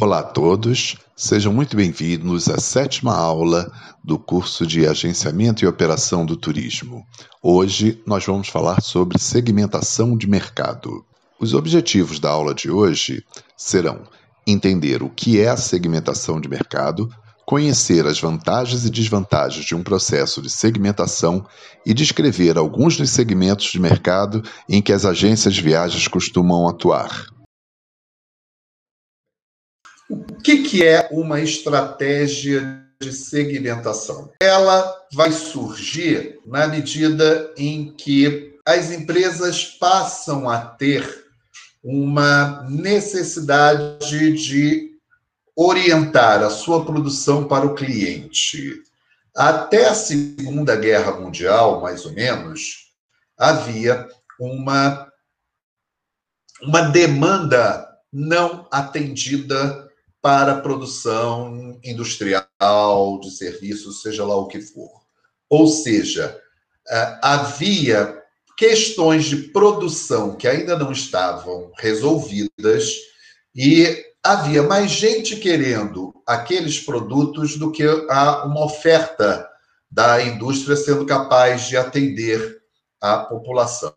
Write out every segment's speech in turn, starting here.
Olá a todos, sejam muito bem-vindos à sétima aula do curso de Agenciamento e Operação do Turismo. Hoje nós vamos falar sobre segmentação de mercado. Os objetivos da aula de hoje serão entender o que é a segmentação de mercado, conhecer as vantagens e desvantagens de um processo de segmentação e descrever alguns dos segmentos de mercado em que as agências de viagens costumam atuar. O que, que é uma estratégia de segmentação? Ela vai surgir na medida em que as empresas passam a ter uma necessidade de orientar a sua produção para o cliente. Até a Segunda Guerra Mundial, mais ou menos, havia uma, uma demanda não atendida para a produção industrial, de serviços, seja lá o que for. Ou seja, eh, havia questões de produção que ainda não estavam resolvidas e havia mais gente querendo aqueles produtos do que uma oferta da indústria sendo capaz de atender a população.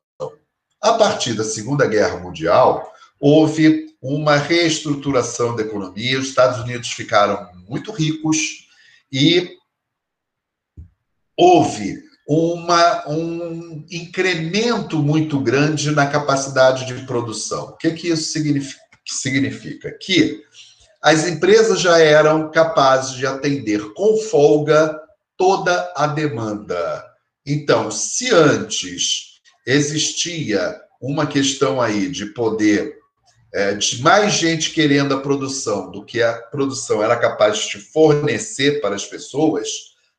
A partir da Segunda Guerra Mundial, houve uma reestruturação da economia, os Estados Unidos ficaram muito ricos e houve uma, um incremento muito grande na capacidade de produção. O que, que isso significa? Significa? Que as empresas já eram capazes de atender com folga toda a demanda. Então, se antes existia uma questão aí de poder é, de mais gente querendo a produção do que a produção era capaz de fornecer para as pessoas,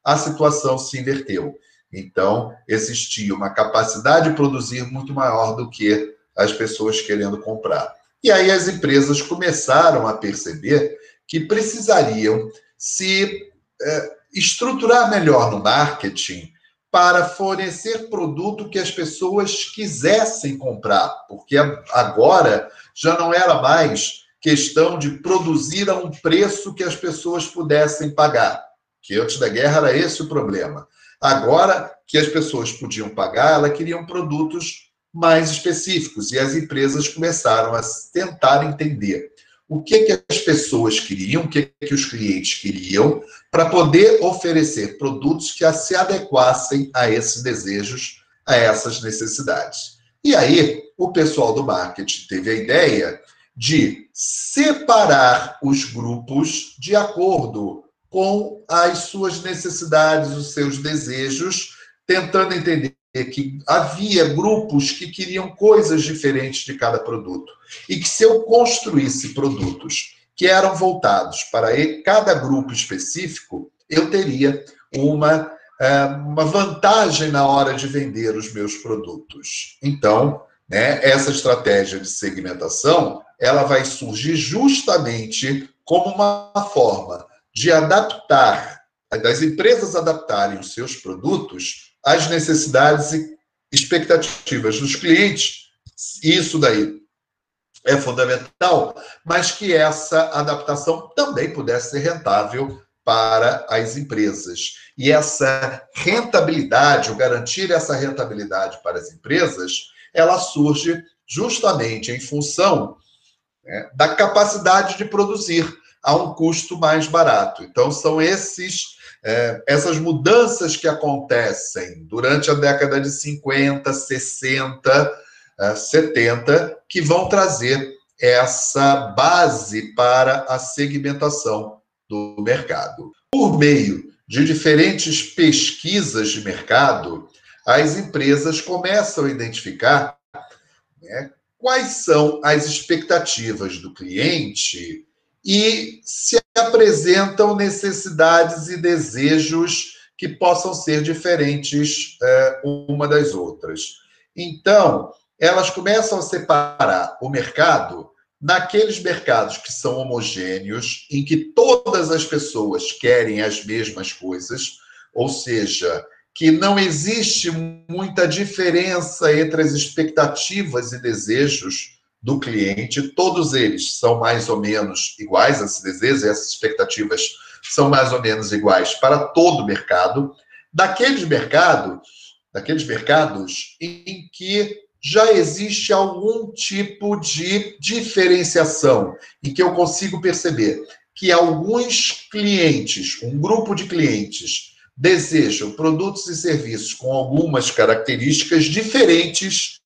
a situação se inverteu. Então, existia uma capacidade de produzir muito maior do que as pessoas querendo comprar. E aí as empresas começaram a perceber que precisariam se é, estruturar melhor no marketing para fornecer produto que as pessoas quisessem comprar, porque agora já não era mais questão de produzir a um preço que as pessoas pudessem pagar, que antes da guerra era esse o problema. Agora que as pessoas podiam pagar, elas queriam produtos mais específicos e as empresas começaram a tentar entender o que, que as pessoas queriam, o que, que os clientes queriam, para poder oferecer produtos que se adequassem a esses desejos, a essas necessidades. E aí, o pessoal do marketing teve a ideia de separar os grupos de acordo com as suas necessidades, os seus desejos, tentando entender que havia grupos que queriam coisas diferentes de cada produto. E que se eu construísse produtos que eram voltados para cada grupo específico, eu teria uma, é, uma vantagem na hora de vender os meus produtos. Então, né, essa estratégia de segmentação ela vai surgir justamente como uma forma de adaptar, das empresas adaptarem os seus produtos as necessidades e expectativas dos clientes. Isso daí é fundamental, mas que essa adaptação também pudesse ser rentável para as empresas. E essa rentabilidade, ou garantir essa rentabilidade para as empresas, ela surge justamente em função né, da capacidade de produzir a um custo mais barato. Então, são esses é, essas mudanças que acontecem durante a década de 50, 60, 70, que vão trazer essa base para a segmentação do mercado. Por meio de diferentes pesquisas de mercado, as empresas começam a identificar né, quais são as expectativas do cliente e se apresentam necessidades e desejos que possam ser diferentes é, uma das outras. Então, elas começam a separar o mercado naqueles mercados que são homogêneos, em que todas as pessoas querem as mesmas coisas, ou seja, que não existe muita diferença entre as expectativas e desejos do cliente, todos eles são mais ou menos iguais, esses desejos e essas expectativas são mais ou menos iguais para todo o mercado. Daqueles mercados, daqueles mercados em que já existe algum tipo de diferenciação, em que eu consigo perceber que alguns clientes, um grupo de clientes, desejam produtos e serviços com algumas características diferentes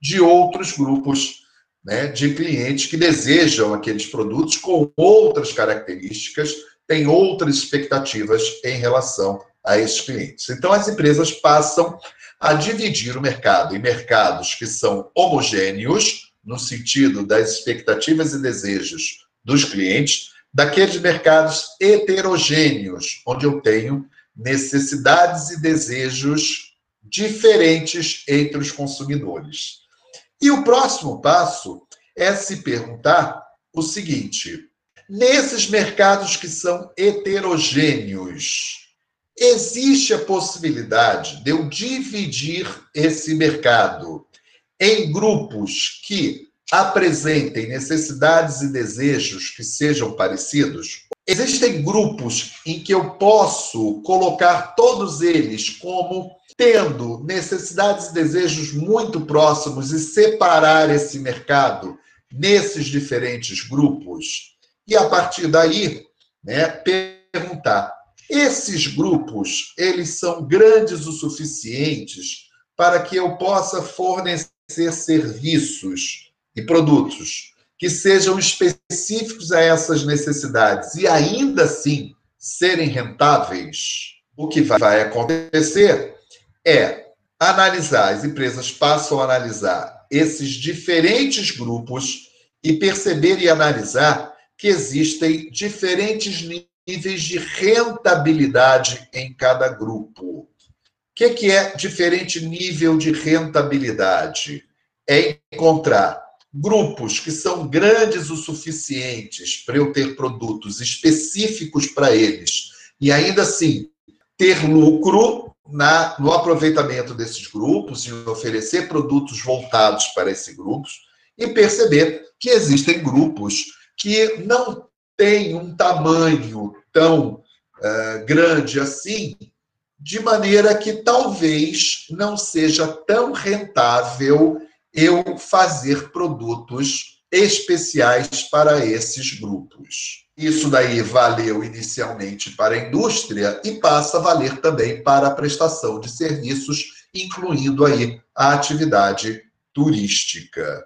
de outros grupos né, de clientes que desejam aqueles produtos com outras características, têm outras expectativas em relação a esses clientes. Então, as empresas passam a dividir o mercado em mercados que são homogêneos, no sentido das expectativas e desejos dos clientes, daqueles mercados heterogêneos, onde eu tenho necessidades e desejos diferentes entre os consumidores. E o próximo passo é se perguntar o seguinte: nesses mercados que são heterogêneos, existe a possibilidade de eu dividir esse mercado em grupos que apresentem necessidades e desejos que sejam parecidos? Existem grupos em que eu posso colocar todos eles como tendo necessidades e desejos muito próximos e separar esse mercado nesses diferentes grupos? E a partir daí, né, perguntar esses grupos, eles são grandes o suficientes para que eu possa fornecer serviços e produtos que sejam específicos a essas necessidades e ainda assim serem rentáveis. O que vai acontecer é analisar, as empresas passam a analisar esses diferentes grupos e perceber e analisar que existem diferentes níveis de rentabilidade em cada grupo. O que, que é diferente nível de rentabilidade? É encontrar grupos que são grandes o suficientes para eu ter produtos específicos para eles e ainda assim ter lucro na, no aproveitamento desses grupos e oferecer produtos voltados para esses grupos e perceber que existem grupos que não têm um tamanho tão uh, grande assim, de maneira que talvez não seja tão rentável eu fazer produtos especiais para esses grupos. Isso daí valeu inicialmente para a indústria e passa a valer também para a prestação de serviços, incluindo aí a atividade turística.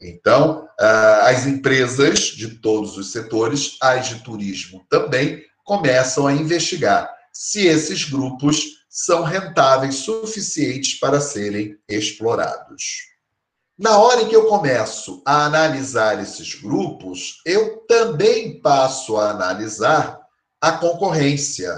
Então, ah, as empresas de todos os setores, as de turismo também, começam a investigar se esses grupos são rentáveis suficientes para serem explorados. Na hora em que eu começo a analisar esses grupos, eu também passo a analisar a concorrência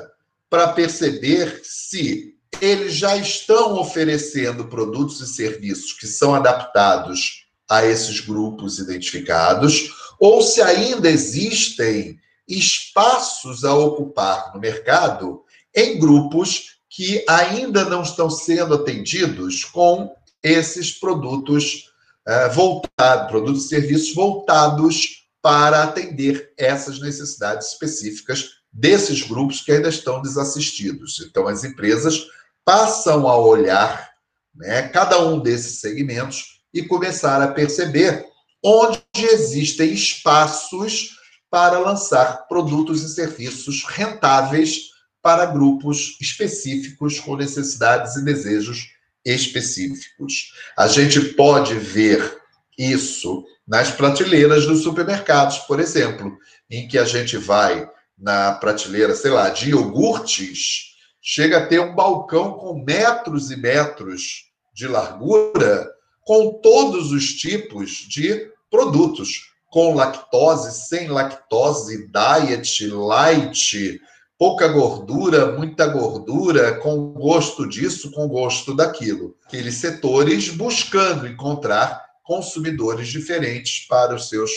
para perceber se eles já estão oferecendo produtos e serviços que são adaptados a esses grupos identificados, ou se ainda existem espaços a ocupar no mercado em grupos que ainda não estão sendo atendidos com esses produtos uh, voltados, produtos e serviços voltados para atender essas necessidades específicas desses grupos que ainda estão desassistidos. Então, as empresas passam a olhar né, cada um desses segmentos e começar a perceber onde existem espaços para lançar produtos e serviços rentáveis para grupos específicos com necessidades e desejos específicos. A gente pode ver isso nas prateleiras dos supermercados, por exemplo, em que a gente vai na prateleira, sei lá, de iogurtes, chega a ter um balcão com metros e metros de largura, com todos os tipos de produtos com lactose, sem lactose, diet, light, pouca gordura, muita gordura, com gosto disso, com gosto daquilo. Aqueles setores buscando encontrar consumidores diferentes para os seus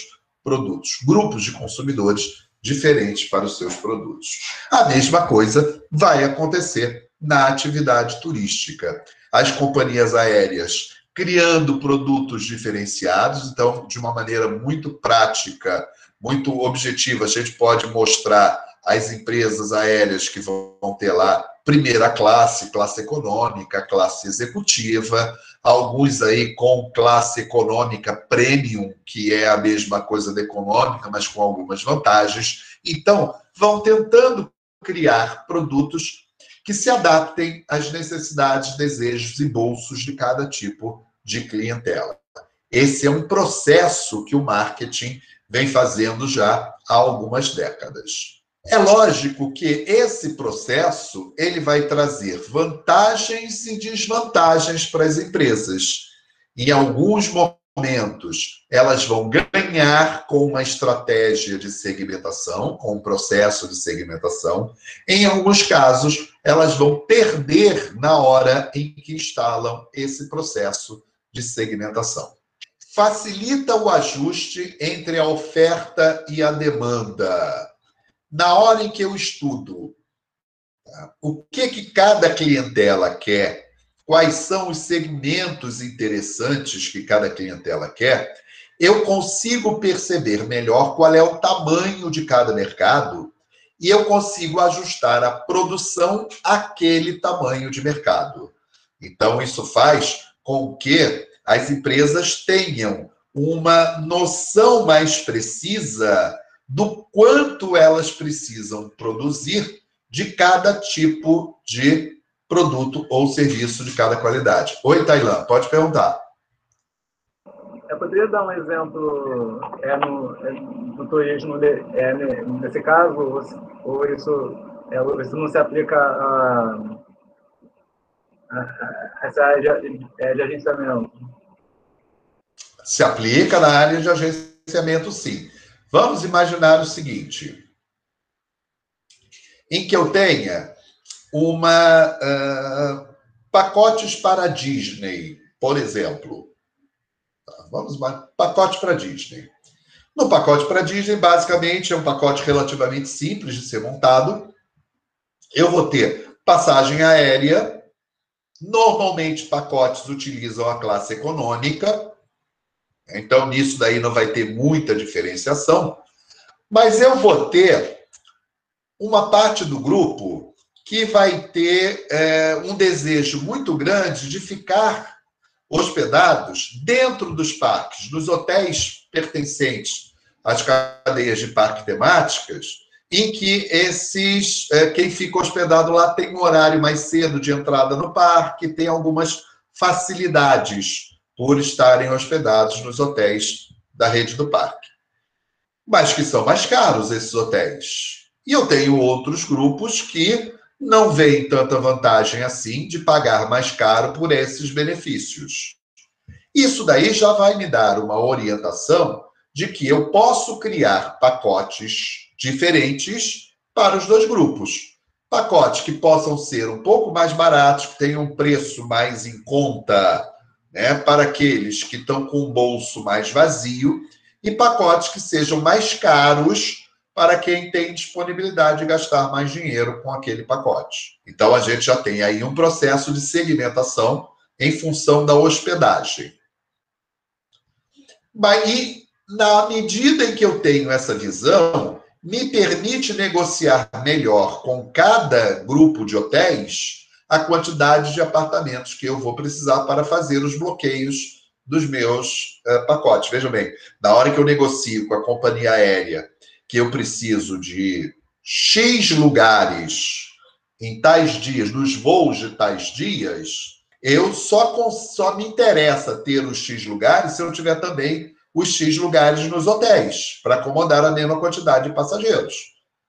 produtos, grupos de consumidores diferentes para os seus produtos. A mesma coisa vai acontecer na atividade turística. As companhias aéreas criando produtos diferenciados. Então, de uma maneira muito prática, muito objetiva, a gente pode mostrar as empresas aéreas que vão ter lá primeira classe, classe econômica, classe executiva, alguns aí com classe econômica premium, que é a mesma coisa da econômica, mas com algumas vantagens. Então, vão tentando criar produtos que se adaptem às necessidades, desejos e bolsos de cada tipo de clientela. Esse é um processo que o marketing vem fazendo já há algumas décadas. É lógico que esse processo ele vai trazer vantagens e desvantagens para as empresas. Em alguns momentos, elas vão ganhar com uma estratégia de segmentação, com um processo de segmentação. Em alguns casos, elas vão perder na hora em que instalam esse processo de segmentação. Facilita o ajuste entre a oferta e a demanda. Na hora em que eu estudo tá, o que, que cada clientela quer, quais são os segmentos interessantes que cada clientela quer, eu consigo perceber melhor qual é o tamanho de cada mercado e eu consigo ajustar a produção àquele tamanho de mercado. Então, isso faz com que as empresas tenham uma noção mais precisa do quanto elas precisam produzir de cada tipo de produto ou serviço de cada qualidade. Oi, Tailã, pode perguntar. Eu poderia dar um exemplo é no, é, no turismo, de, é, nesse caso, ou, isso, é, isso não se aplica a, essa área de, é, de agenciamento? Se aplica na área de agenciamento, sim. Vamos imaginar o seguinte: em que eu tenha uma uh, pacotes para Disney, por exemplo. Tá, vamos lá, pacote para Disney. No pacote para Disney, basicamente, é um pacote relativamente simples de ser montado. Eu vou ter passagem aérea, Normalmente, pacotes utilizam a classe econômica, então nisso daí não vai ter muita diferenciação, mas eu vou ter uma parte do grupo que vai ter é, um desejo muito grande de ficar hospedados dentro dos parques, nos hotéis pertencentes às cadeias de parque temáticas, em que esses é, quem fica hospedado lá tem um horário mais cedo de entrada no parque, tem algumas facilidades por estarem hospedados nos hotéis da rede do parque. Mas que são mais caros esses hotéis. E eu tenho outros grupos que não veem tanta vantagem assim de pagar mais caro por esses benefícios. Isso daí já vai me dar uma orientação de que eu posso criar pacotes diferentes para os dois grupos. Pacotes que possam ser um pouco mais baratos, que tenham um preço mais em conta né, para aqueles que estão com o bolso mais vazio, e pacotes que sejam mais caros para quem tem disponibilidade de gastar mais dinheiro com aquele pacote. Então a gente já tem aí um processo de segmentação em função da hospedagem. E na medida em que eu tenho essa visão, me permite negociar melhor com cada grupo de hotéis a quantidade de apartamentos que eu vou precisar para fazer os bloqueios dos meus uh, pacotes. Vejam bem, na hora que eu negocio com a companhia aérea que eu preciso de X lugares em tais dias, nos voos de tais dias, eu só, só me interessa ter os X lugares se eu tiver também os X lugares nos hotéis, para acomodar a mesma quantidade de passageiros.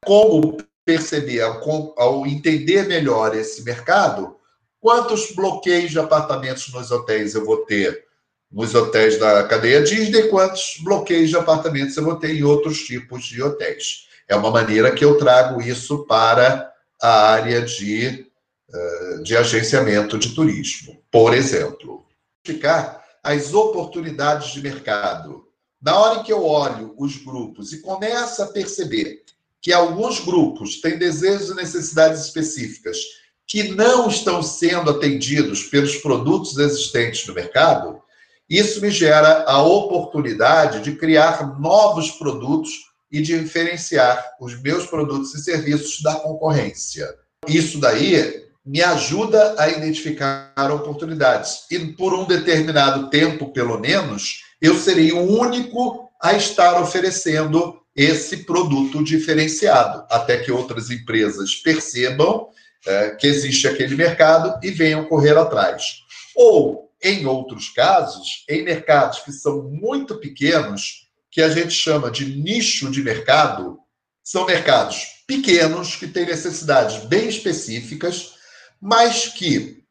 Como perceber, ao, ao entender melhor esse mercado, quantos bloqueios de apartamentos nos hotéis eu vou ter nos hotéis da cadeia Disney, quantos bloqueios de apartamentos eu vou ter em outros tipos de hotéis. É uma maneira que eu trago isso para a área de, eh, de agenciamento de turismo, por exemplo. Ficar as oportunidades de mercado. Na hora que eu olho os grupos e começo a perceber que alguns grupos têm desejos e necessidades específicas que não estão sendo atendidos pelos produtos existentes no mercado, isso me gera a oportunidade de criar novos produtos e diferenciar os meus produtos e serviços da concorrência. Isso daí me ajuda a identificar oportunidades. E por um determinado tempo, pelo menos, eu serei o único a estar oferecendo esse produto diferenciado, até que outras empresas percebam é, que existe aquele mercado e venham correr atrás. Ou, em outros casos, em mercados que são muito pequenos, que a gente chama de nicho de mercado, são mercados pequenos que têm necessidades bem específicas, mas que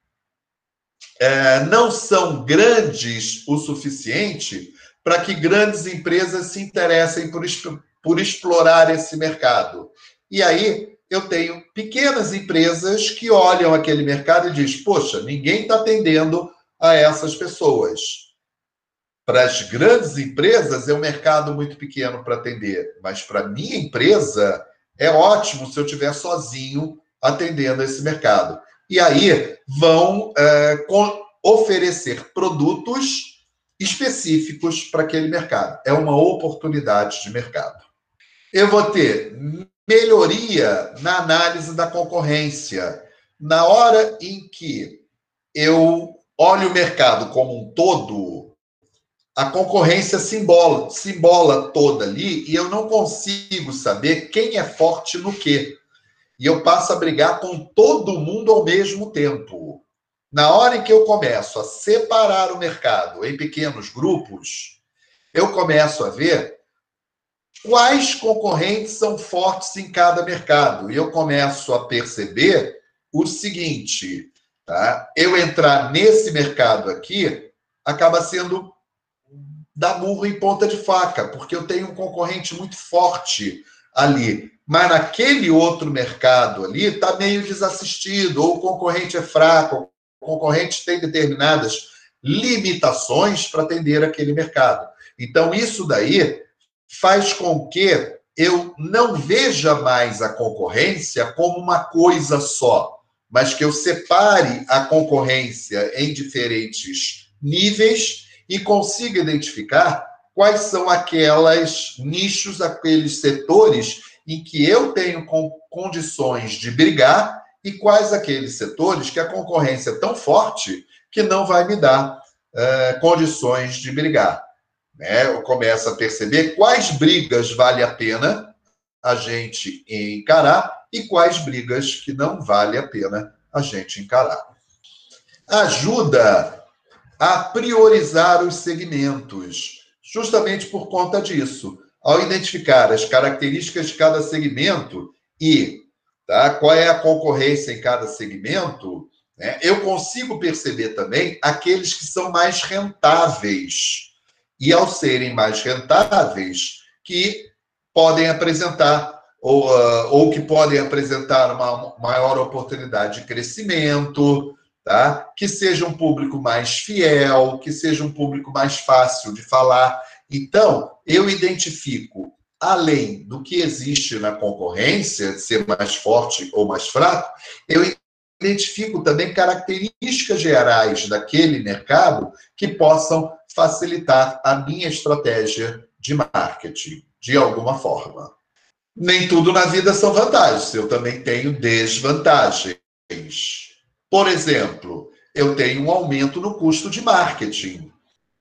é, não são grandes o suficiente para que grandes empresas se interessem por, por explorar esse mercado. E aí eu tenho pequenas empresas que olham aquele mercado e dizem: poxa, ninguém está atendendo a essas pessoas. Para as grandes empresas é um mercado muito pequeno para atender, mas para minha empresa é ótimo se eu estiver sozinho atendendo esse mercado. E aí vão é, oferecer produtos específicos para aquele mercado. É uma oportunidade de mercado. Eu vou ter melhoria na análise da concorrência. Na hora em que eu olho o mercado como um todo, a concorrência se embola toda ali e eu não consigo saber quem é forte no quê. E eu passo a brigar com todo mundo ao mesmo tempo. Na hora em que eu começo a separar o mercado em pequenos grupos, eu começo a ver quais concorrentes são fortes em cada mercado. E eu começo a perceber o seguinte: tá? eu entrar nesse mercado aqui acaba sendo da murro em ponta de faca, porque eu tenho um concorrente muito forte ali. Mas naquele outro mercado ali está meio desassistido, ou o concorrente é fraco, o concorrente tem determinadas limitações para atender aquele mercado. Então, isso daí faz com que eu não veja mais a concorrência como uma coisa só, mas que eu separe a concorrência em diferentes níveis e consiga identificar quais são aquelas nichos, aqueles setores em que eu tenho condições de brigar e quais aqueles setores que a concorrência é tão forte que não vai me dar uh, condições de brigar né, eu começo a perceber quais brigas vale a pena a gente encarar e quais brigas que não vale a pena a gente encarar. Ajuda a priorizar os segmentos, justamente por conta disso. Ao identificar as características de cada segmento e tá, qual é a concorrência em cada segmento, né, eu consigo perceber também aqueles que são mais rentáveis e ao serem mais rentáveis, que podem apresentar ou, uh, ou que podem apresentar uma maior oportunidade de crescimento, tá? que seja um público mais fiel, que seja um público mais fácil de falar. Então, eu identifico, além do que existe na concorrência, de ser mais forte ou mais fraco, eu identifico também características gerais daquele mercado que possam facilitar a minha estratégia de marketing, de alguma forma. Nem tudo na vida são vantagens, eu também tenho desvantagens. Por exemplo, eu tenho um aumento no custo de marketing.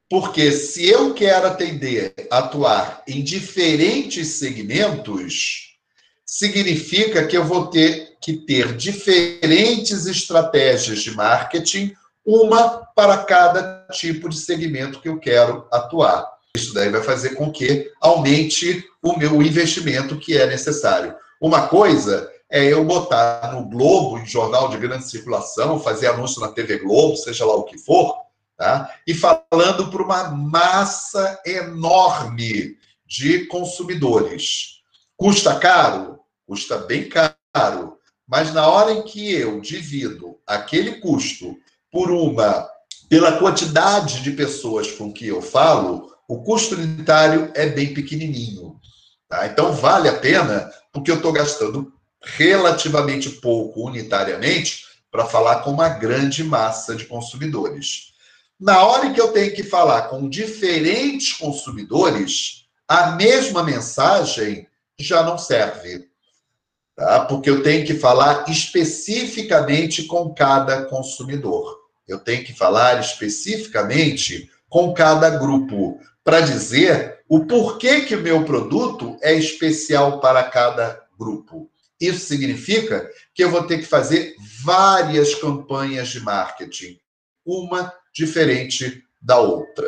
Porque se eu quero atender, atuar em diferentes segmentos, significa que eu vou ter que ter diferentes estratégias de marketing uma para cada tipo de segmento que eu quero atuar. Isso daí vai fazer com que aumente o meu investimento que é necessário. Uma coisa é eu botar no Globo, em jornal de grande circulação, fazer anúncio na TV Globo, seja lá o que for, tá? e falando para uma massa enorme de consumidores. Custa caro? Custa bem caro. Mas na hora em que eu divido aquele custo por uma, pela quantidade de pessoas com que eu falo, o custo unitário é bem pequenininho. Tá? Então, vale a pena, porque eu estou gastando relativamente pouco unitariamente para falar com uma grande massa de consumidores. Na hora que eu tenho que falar com diferentes consumidores, a mesma mensagem já não serve. Tá? Porque eu tenho que falar especificamente com cada consumidor. Eu tenho que falar especificamente com cada grupo para dizer o porquê que o meu produto é especial para cada grupo. Isso significa que eu vou ter que fazer várias campanhas de marketing, uma diferente da outra.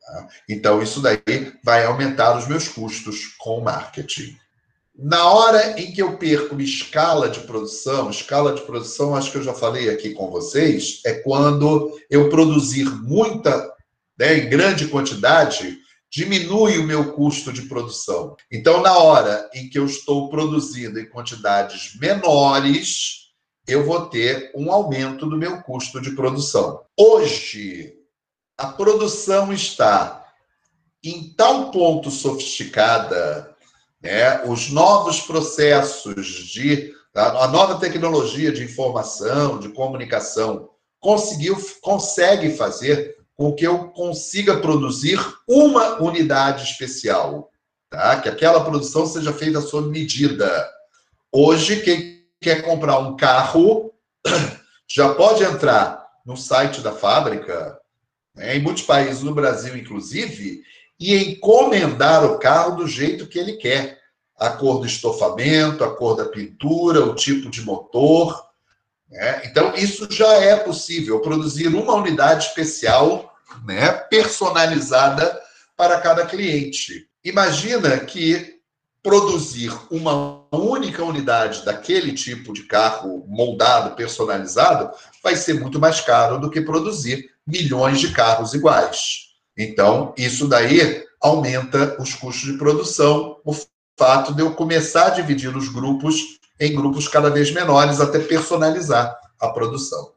Tá? Então, isso daí vai aumentar os meus custos com o marketing. Na hora em que eu perco escala de produção, escala de produção, acho que eu já falei aqui com vocês, é quando eu produzir muita, né, em grande quantidade, diminui o meu custo de produção. Então, na hora em que eu estou produzindo em quantidades menores, eu vou ter um aumento do meu custo de produção. Hoje, a produção está em tal ponto sofisticada, né, os novos processos de a nova tecnologia de informação, de comunicação, conseguiu consegue fazer com que eu consiga produzir uma unidade especial, tá? Que aquela produção seja feita sob medida. Hoje, quem quer comprar um carro já pode entrar no site da fábrica, né, em muitos países, no Brasil inclusive, e encomendar o carro do jeito que ele quer. A cor do estofamento, a cor da pintura, o tipo de motor. Né? Então, isso já é possível, produzir uma unidade especial, né, personalizada para cada cliente. Imagina que produzir uma única unidade daquele tipo de carro moldado, personalizado, vai ser muito mais caro do que produzir milhões de carros iguais. Então, isso daí aumenta os custos de produção, o fato de eu começar a dividir os grupos em grupos cada vez menores até personalizar a produção.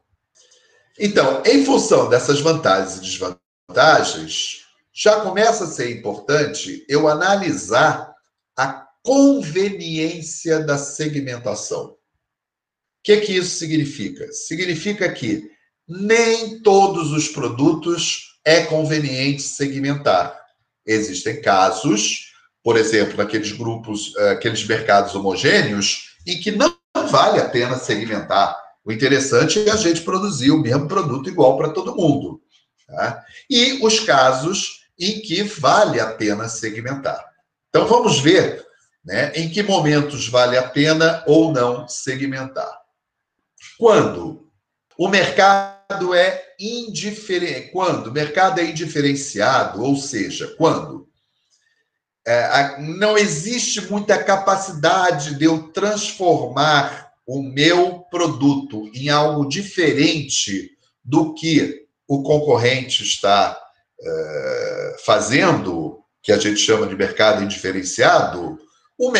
Então, em função dessas vantagens e desvantagens, já começa a ser importante eu analisar a conveniência da segmentação. O que, que isso significa? Significa que nem todos os produtos é conveniente segmentar. Existem casos, por exemplo, naqueles grupos, eh, aqueles mercados homogêneos, em que não vale a pena segmentar. O interessante é a gente produzir o mesmo produto igual para todo mundo. Tá? E os casos em que vale a pena segmentar. Então vamos ver né, em que momentos vale a pena ou não segmentar. Quando o mercado é indiferente, quando o mercado é indiferenciado, ou seja, quando é, não existe muita capacidade de eu transformar o meu produto em algo diferente do que o concorrente está é, fazendo, que a gente chama de mercado indiferenciado, o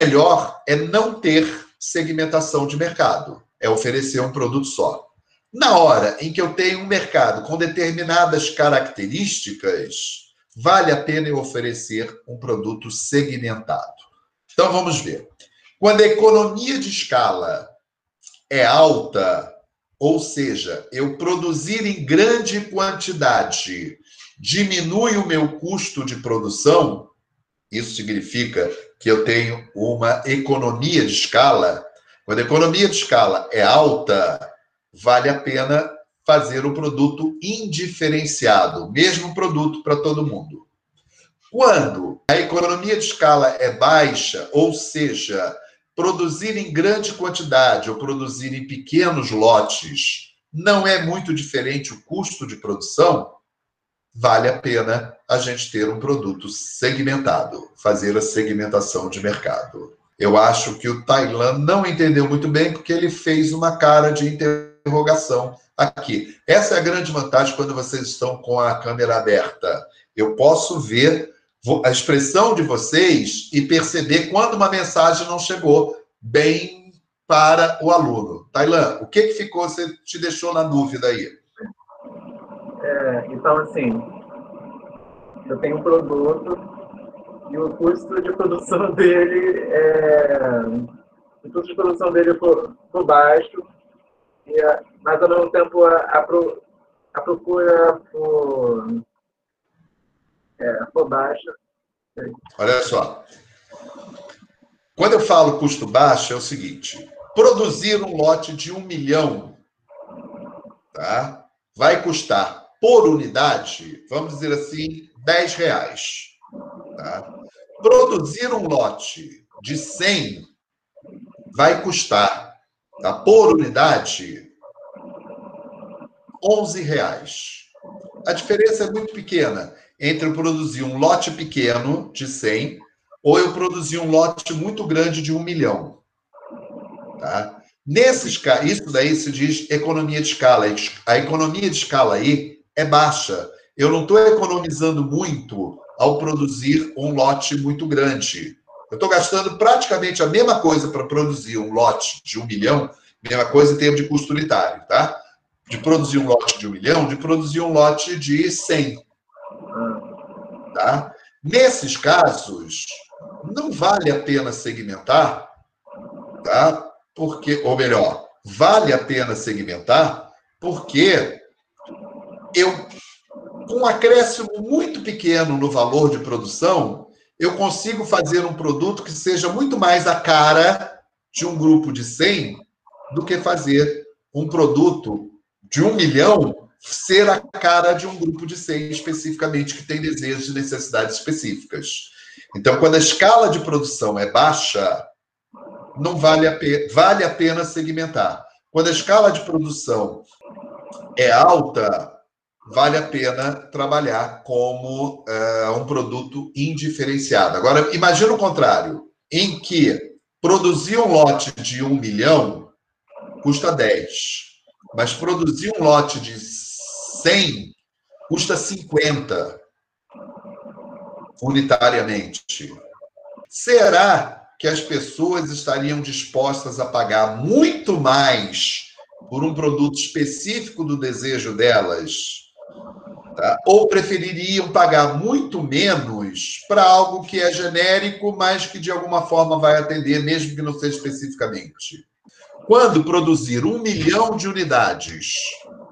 melhor é não ter segmentação de mercado, é oferecer um produto só. Na hora em que eu tenho um mercado com determinadas características, vale a pena eu oferecer um produto segmentado. Então vamos ver. Quando a economia de escala é alta, ou seja, eu produzir em grande quantidade diminui o meu custo de produção, isso significa que eu tenho uma economia de escala. Quando a economia de escala é alta, vale a pena fazer o produto indiferenciado, mesmo produto para todo mundo. Quando a economia de escala é baixa, ou seja, produzir em grande quantidade ou produzir em pequenos lotes não é muito diferente o custo de produção, vale a pena a gente ter um produto segmentado, fazer a segmentação de mercado. Eu acho que o Tailan não entendeu muito bem porque ele fez uma cara de interrogação aqui. Essa é a grande vantagem quando vocês estão com a câmera aberta. Eu posso ver a expressão de vocês e perceber quando uma mensagem não chegou bem para o aluno. Tailan, o que, que ficou, você te deixou na dúvida aí? É, então, assim, eu tenho um produto e o custo de produção dele é. O custo de produção dele for baixo, e, mas ao mesmo tempo a, a, pro, a procura por, é, por baixa. Olha só. Quando eu falo custo baixo, é o seguinte: produzir um lote de um milhão tá? vai custar por unidade, vamos dizer assim, 10 reais. Tá? Produzir um lote de 100 vai custar, tá? por unidade, 11 reais. A diferença é muito pequena entre eu produzir um lote pequeno de 100 ou eu produzir um lote muito grande de um milhão. Tá? Nesses isso daí se diz economia de escala. A economia de escala aí é baixa. Eu não estou economizando muito ao produzir um lote muito grande. Eu estou gastando praticamente a mesma coisa para produzir um lote de um milhão, mesma coisa em termos de custo unitário, tá? De produzir um lote de um milhão, de produzir um lote de 100. Tá? Nesses casos, não vale a pena segmentar, tá? Porque, ou melhor, vale a pena segmentar, porque eu, com um acréscimo muito pequeno no valor de produção, eu consigo fazer um produto que seja muito mais a cara de um grupo de 100 do que fazer um produto de um milhão ser a cara de um grupo de 100 especificamente que tem desejos e necessidades específicas. Então, quando a escala de produção é baixa, não vale a pena, vale a pena segmentar. Quando a escala de produção é alta, vale a pena trabalhar como uh, um produto indiferenciado. Agora, imagina o contrário, em que produzir um lote de um milhão custa 10, mas produzir um lote de 100 custa 50 unitariamente. Será que as pessoas estariam dispostas a pagar muito mais por um produto específico do desejo delas? Tá? Ou prefeririam pagar muito menos para algo que é genérico, mas que de alguma forma vai atender, mesmo que não seja especificamente? Quando produzir um milhão de unidades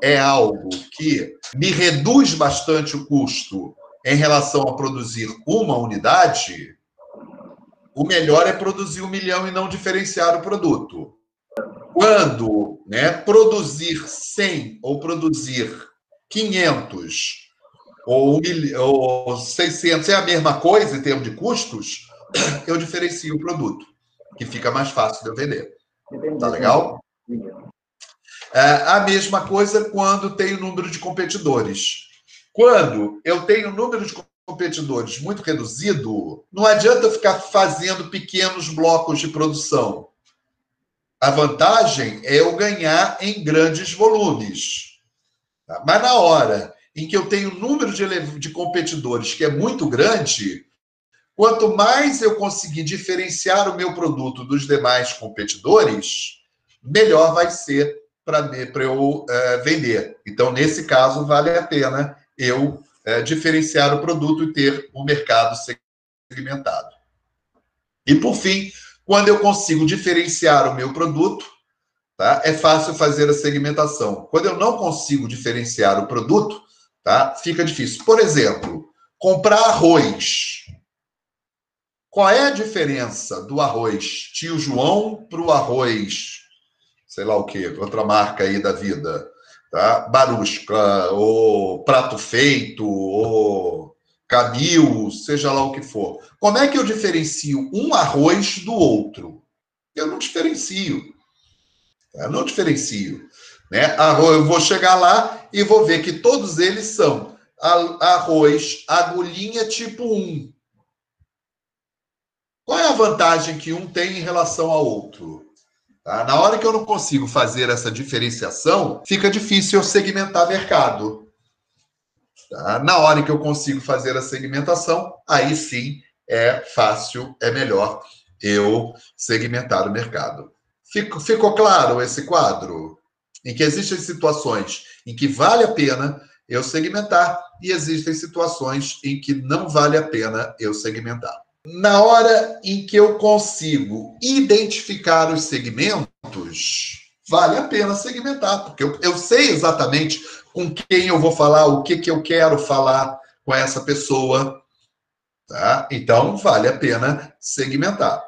é algo que me reduz bastante o custo em relação a produzir uma unidade, o melhor é produzir um milhão e não diferenciar o produto. Quando né, produzir 100 ou produzir 500 ou, ou 600 é a mesma coisa em termos de custos, eu diferencio o produto, que fica mais fácil de eu vender. Tá legal? É a mesma coisa quando tem o número de competidores. Quando eu tenho um número de competidores muito reduzido, não adianta ficar fazendo pequenos blocos de produção. A vantagem é eu ganhar em grandes volumes. Tá? Mas na hora em que eu tenho um número de, de competidores que é muito grande, quanto mais eu conseguir diferenciar o meu produto dos demais competidores, melhor vai ser para eu é, vender. Então, nesse caso, vale a pena eu é, diferenciar o produto e ter um mercado segmentado. E, por fim, quando eu consigo diferenciar o meu produto, tá, é fácil fazer a segmentação. Quando eu não consigo diferenciar o produto, tá, fica difícil. Por exemplo, comprar arroz. Qual é a diferença do arroz tio João para o arroz, sei lá o que, outra marca aí da vida? tá? Barusca, ou prato feito, ou camil, seja lá o que for. Como é que eu diferencio um arroz do outro? Eu não diferencio. Eu não diferencio. Né? Eu vou chegar lá e vou ver que todos eles são arroz agulhinha tipo 1. Qual é a vantagem que um tem em relação ao outro? Tá? Na hora que eu não consigo fazer essa diferenciação, fica difícil eu segmentar mercado. Tá? Na hora que eu consigo fazer a segmentação, aí sim é fácil, é melhor eu segmentar o mercado. Ficou, ficou claro esse quadro? Em que existem situações em que vale a pena eu segmentar e existem situações em que não vale a pena eu segmentar na hora em que eu consigo identificar os segmentos, vale a pena segmentar, porque eu, eu sei exatamente com quem eu vou falar, o que, que eu quero falar com essa pessoa. Tá? Então, vale a pena segmentar.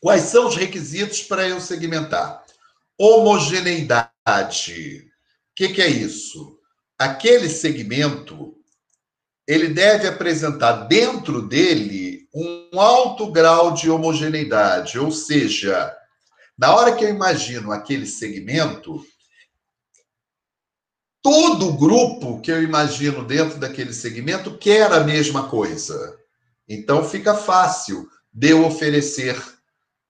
Quais são os requisitos para eu segmentar? Homogeneidade. O que, que é isso? Aquele segmento ele deve apresentar dentro dele um alto grau de homogeneidade, ou seja, na hora que eu imagino aquele segmento, todo grupo que eu imagino dentro daquele segmento quer a mesma coisa. Então fica fácil de eu oferecer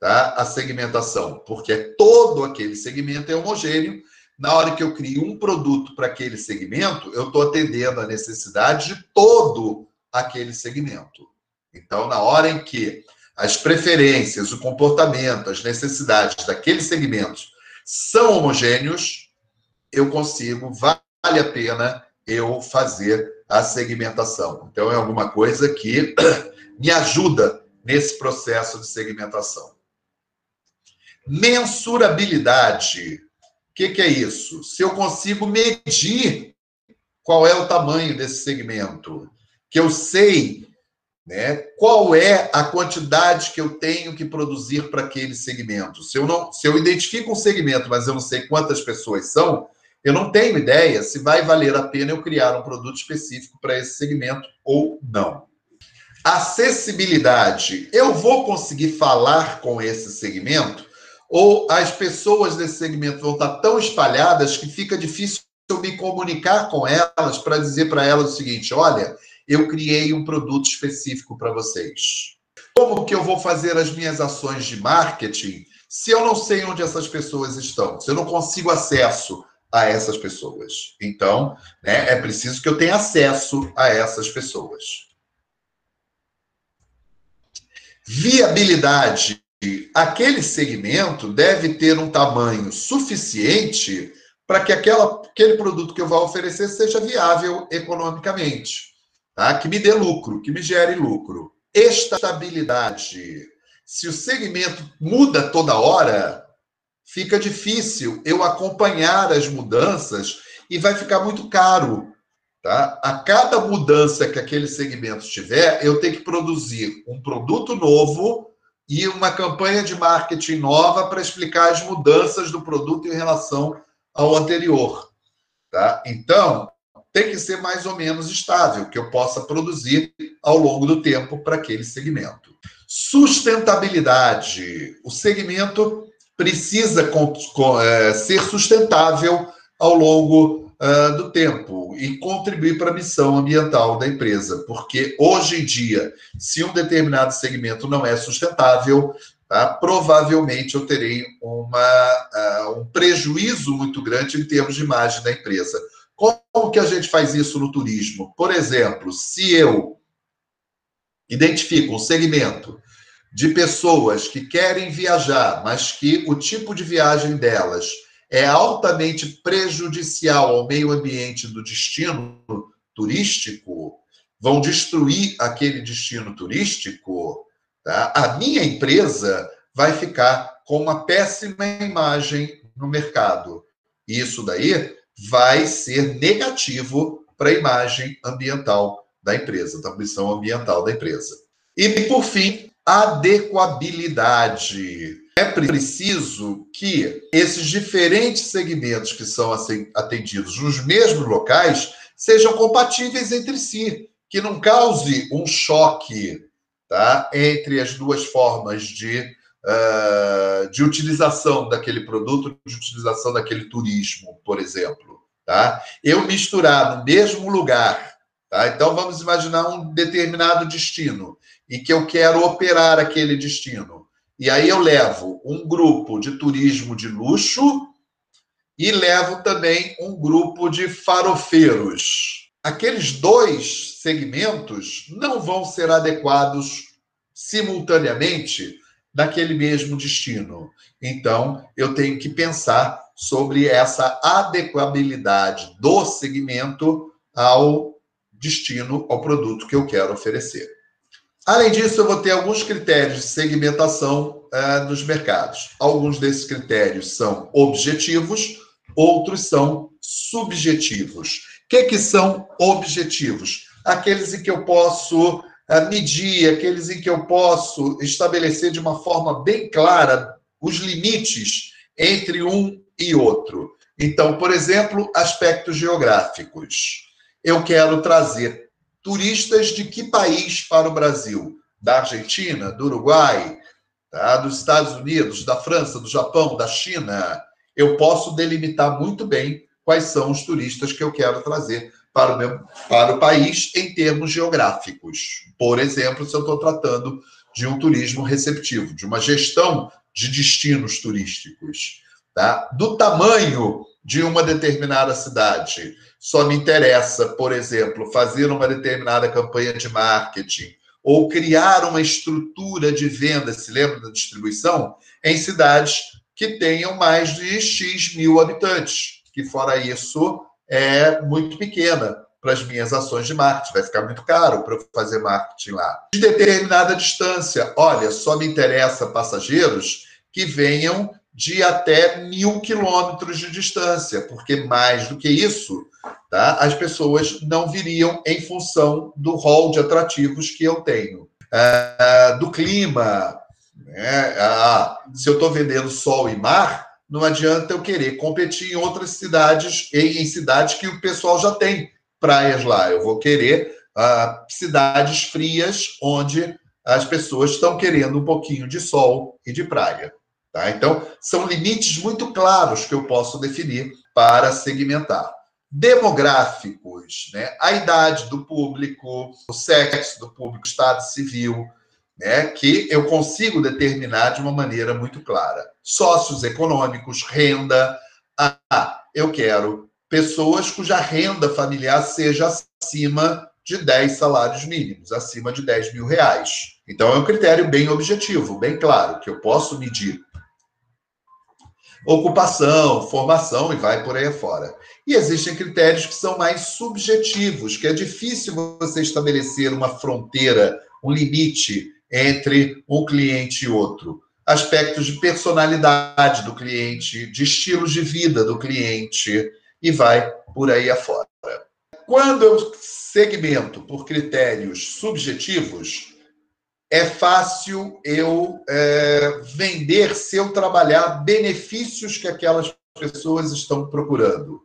tá, a segmentação, porque todo aquele segmento é homogêneo. Na hora que eu crio um produto para aquele segmento, eu estou atendendo a necessidade de todo aquele segmento. Então, na hora em que as preferências, o comportamento, as necessidades daqueles segmentos são homogêneos, eu consigo, vale a pena eu fazer a segmentação. Então, é alguma coisa que me ajuda nesse processo de segmentação. Mensurabilidade. O que, que é isso? Se eu consigo medir qual é o tamanho desse segmento, que eu sei né, qual é a quantidade que eu tenho que produzir para aquele segmento. Se eu, não, se eu identifico um segmento, mas eu não sei quantas pessoas são, eu não tenho ideia se vai valer a pena eu criar um produto específico para esse segmento ou não. Acessibilidade. Eu vou conseguir falar com esse segmento ou as pessoas desse segmento vão estar tão espalhadas que fica difícil eu me comunicar com elas para dizer para elas o seguinte: olha, eu criei um produto específico para vocês. Como que eu vou fazer as minhas ações de marketing se eu não sei onde essas pessoas estão, se eu não consigo acesso a essas pessoas? Então, né, é preciso que eu tenha acesso a essas pessoas. Viabilidade aquele segmento deve ter um tamanho suficiente para que aquela, aquele produto que eu vou oferecer seja viável economicamente, tá? que me dê lucro, que me gere lucro. Estabilidade. Se o segmento muda toda hora, fica difícil eu acompanhar as mudanças e vai ficar muito caro. Tá? A cada mudança que aquele segmento tiver, eu tenho que produzir um produto novo e uma campanha de marketing nova para explicar as mudanças do produto em relação ao anterior. Tá? Então, tem que ser mais ou menos estável, que eu possa produzir ao longo do tempo para aquele segmento. Sustentabilidade. O segmento precisa é, ser sustentável ao longo uh, do tempo e contribuir para a missão ambiental da empresa, porque hoje em dia, se um determinado segmento não é sustentável, tá, provavelmente eu terei uma, uh, um prejuízo muito grande em termos de imagem da empresa. Como que a gente faz isso no turismo? Por exemplo, se eu identifico um segmento de pessoas que querem viajar, mas que o tipo de viagem delas é altamente prejudicial ao meio ambiente do destino turístico, vão destruir aquele destino turístico, tá? a minha empresa vai ficar com uma péssima imagem no mercado. Isso daí vai ser negativo para a imagem ambiental da empresa, da missão ambiental da empresa. E, por fim, adequabilidade é preciso que esses diferentes segmentos que são atendidos nos mesmos locais sejam compatíveis entre si, que não cause um choque tá, entre as duas formas de, uh, de utilização daquele produto, de utilização daquele turismo, por exemplo. Tá? Eu misturar no mesmo lugar, tá? então vamos imaginar um determinado destino e que eu quero operar aquele destino. E aí eu levo um grupo de turismo de luxo e levo também um grupo de farofeiros. Aqueles dois segmentos não vão ser adequados simultaneamente naquele mesmo destino. Então, eu tenho que pensar sobre essa adequabilidade do segmento ao destino, ao produto que eu quero oferecer. Além disso, eu vou ter alguns critérios de segmentação uh, nos mercados. Alguns desses critérios são objetivos, outros são subjetivos. O que, que são objetivos? Aqueles em que eu posso uh, medir, aqueles em que eu posso estabelecer de uma forma bem clara os limites entre um e outro. Então, por exemplo, aspectos geográficos. Eu quero trazer turistas de que país para o Brasil? Da Argentina, do Uruguai, tá? dos Estados Unidos, da França, do Japão, da China. Eu posso delimitar muito bem quais são os turistas que eu quero trazer para o, meu, para o país em termos geográficos. Por exemplo, se eu estou tratando de um turismo receptivo, de uma gestão de destinos turísticos, tá? do tamanho de uma determinada cidade. Só me interessa, por exemplo, fazer uma determinada campanha de marketing ou criar uma estrutura de venda, se lembra da distribuição, em cidades que tenham mais de X mil habitantes, que fora isso é muito pequena para as minhas ações de marketing, vai ficar muito caro para eu fazer marketing lá. De determinada distância, olha, só me interessa passageiros que venham de até mil quilômetros de distância, porque mais do que isso, tá, as pessoas não viriam em função do rol de atrativos que eu tenho. Ah, do clima, né? ah, se eu estou vendendo sol e mar, não adianta eu querer competir em outras cidades, em, em cidades que o pessoal já tem praias lá. Eu vou querer ah, cidades frias, onde as pessoas estão querendo um pouquinho de sol e de praia. Tá? Então, são limites muito claros que eu posso definir para segmentar. Demográficos, né? a idade do público, o sexo do público, estado civil, né? que eu consigo determinar de uma maneira muito clara. Sócios econômicos, renda. Ah, eu quero pessoas cuja renda familiar seja acima de 10 salários mínimos, acima de 10 mil reais. Então, é um critério bem objetivo, bem claro, que eu posso medir ocupação, formação e vai por aí afora. E existem critérios que são mais subjetivos, que é difícil você estabelecer uma fronteira, um limite entre um cliente e outro. Aspectos de personalidade do cliente, de estilos de vida do cliente e vai por aí afora. Quando eu segmento por critérios subjetivos, é fácil eu é, vender se eu trabalhar benefícios que aquelas pessoas estão procurando.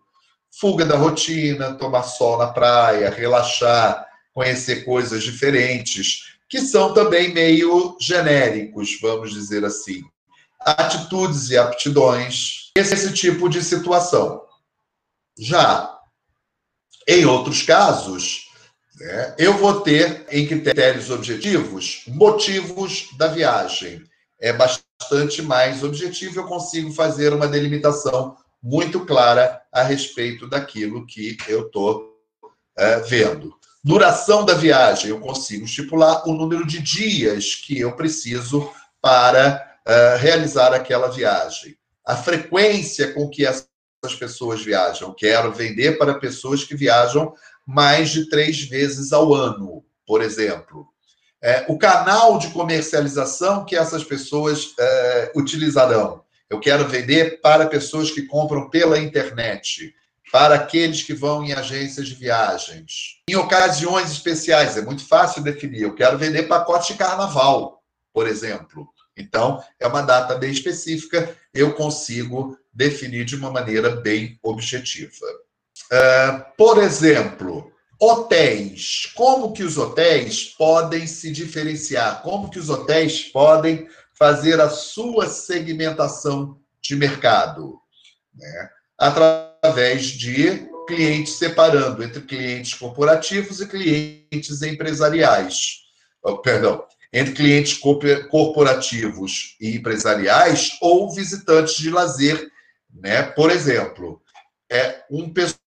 Fuga da rotina, tomar sol na praia, relaxar, conhecer coisas diferentes, que são também meio genéricos, vamos dizer assim. Atitudes e aptidões, esse tipo de situação. Já em outros casos, né? Eu vou ter em critérios objetivos motivos da viagem. É bastante mais objetivo, eu consigo fazer uma delimitação muito clara a respeito daquilo que eu estou é, vendo. Duração da viagem, eu consigo estipular o número de dias que eu preciso para é, realizar aquela viagem. A frequência com que essas pessoas viajam. Quero vender para pessoas que viajam mais de três vezes ao ano, por exemplo. É, o canal de comercialização que essas pessoas é, utilizarão. Eu quero vender para pessoas que compram pela internet, para aqueles que vão em agências de viagens. Em ocasiões especiais, é muito fácil definir. Eu quero vender pacote de carnaval, por exemplo. Então, é uma data bem específica, eu consigo definir de uma maneira bem objetiva. Uh, por exemplo, hotéis. Como que os hotéis podem se diferenciar? Como que os hotéis podem fazer a sua segmentação de mercado? Né? Através de clientes separando entre clientes corporativos e clientes empresariais. Oh, perdão, entre clientes corporativos e empresariais ou visitantes de lazer, né? Por exemplo, é um pessoal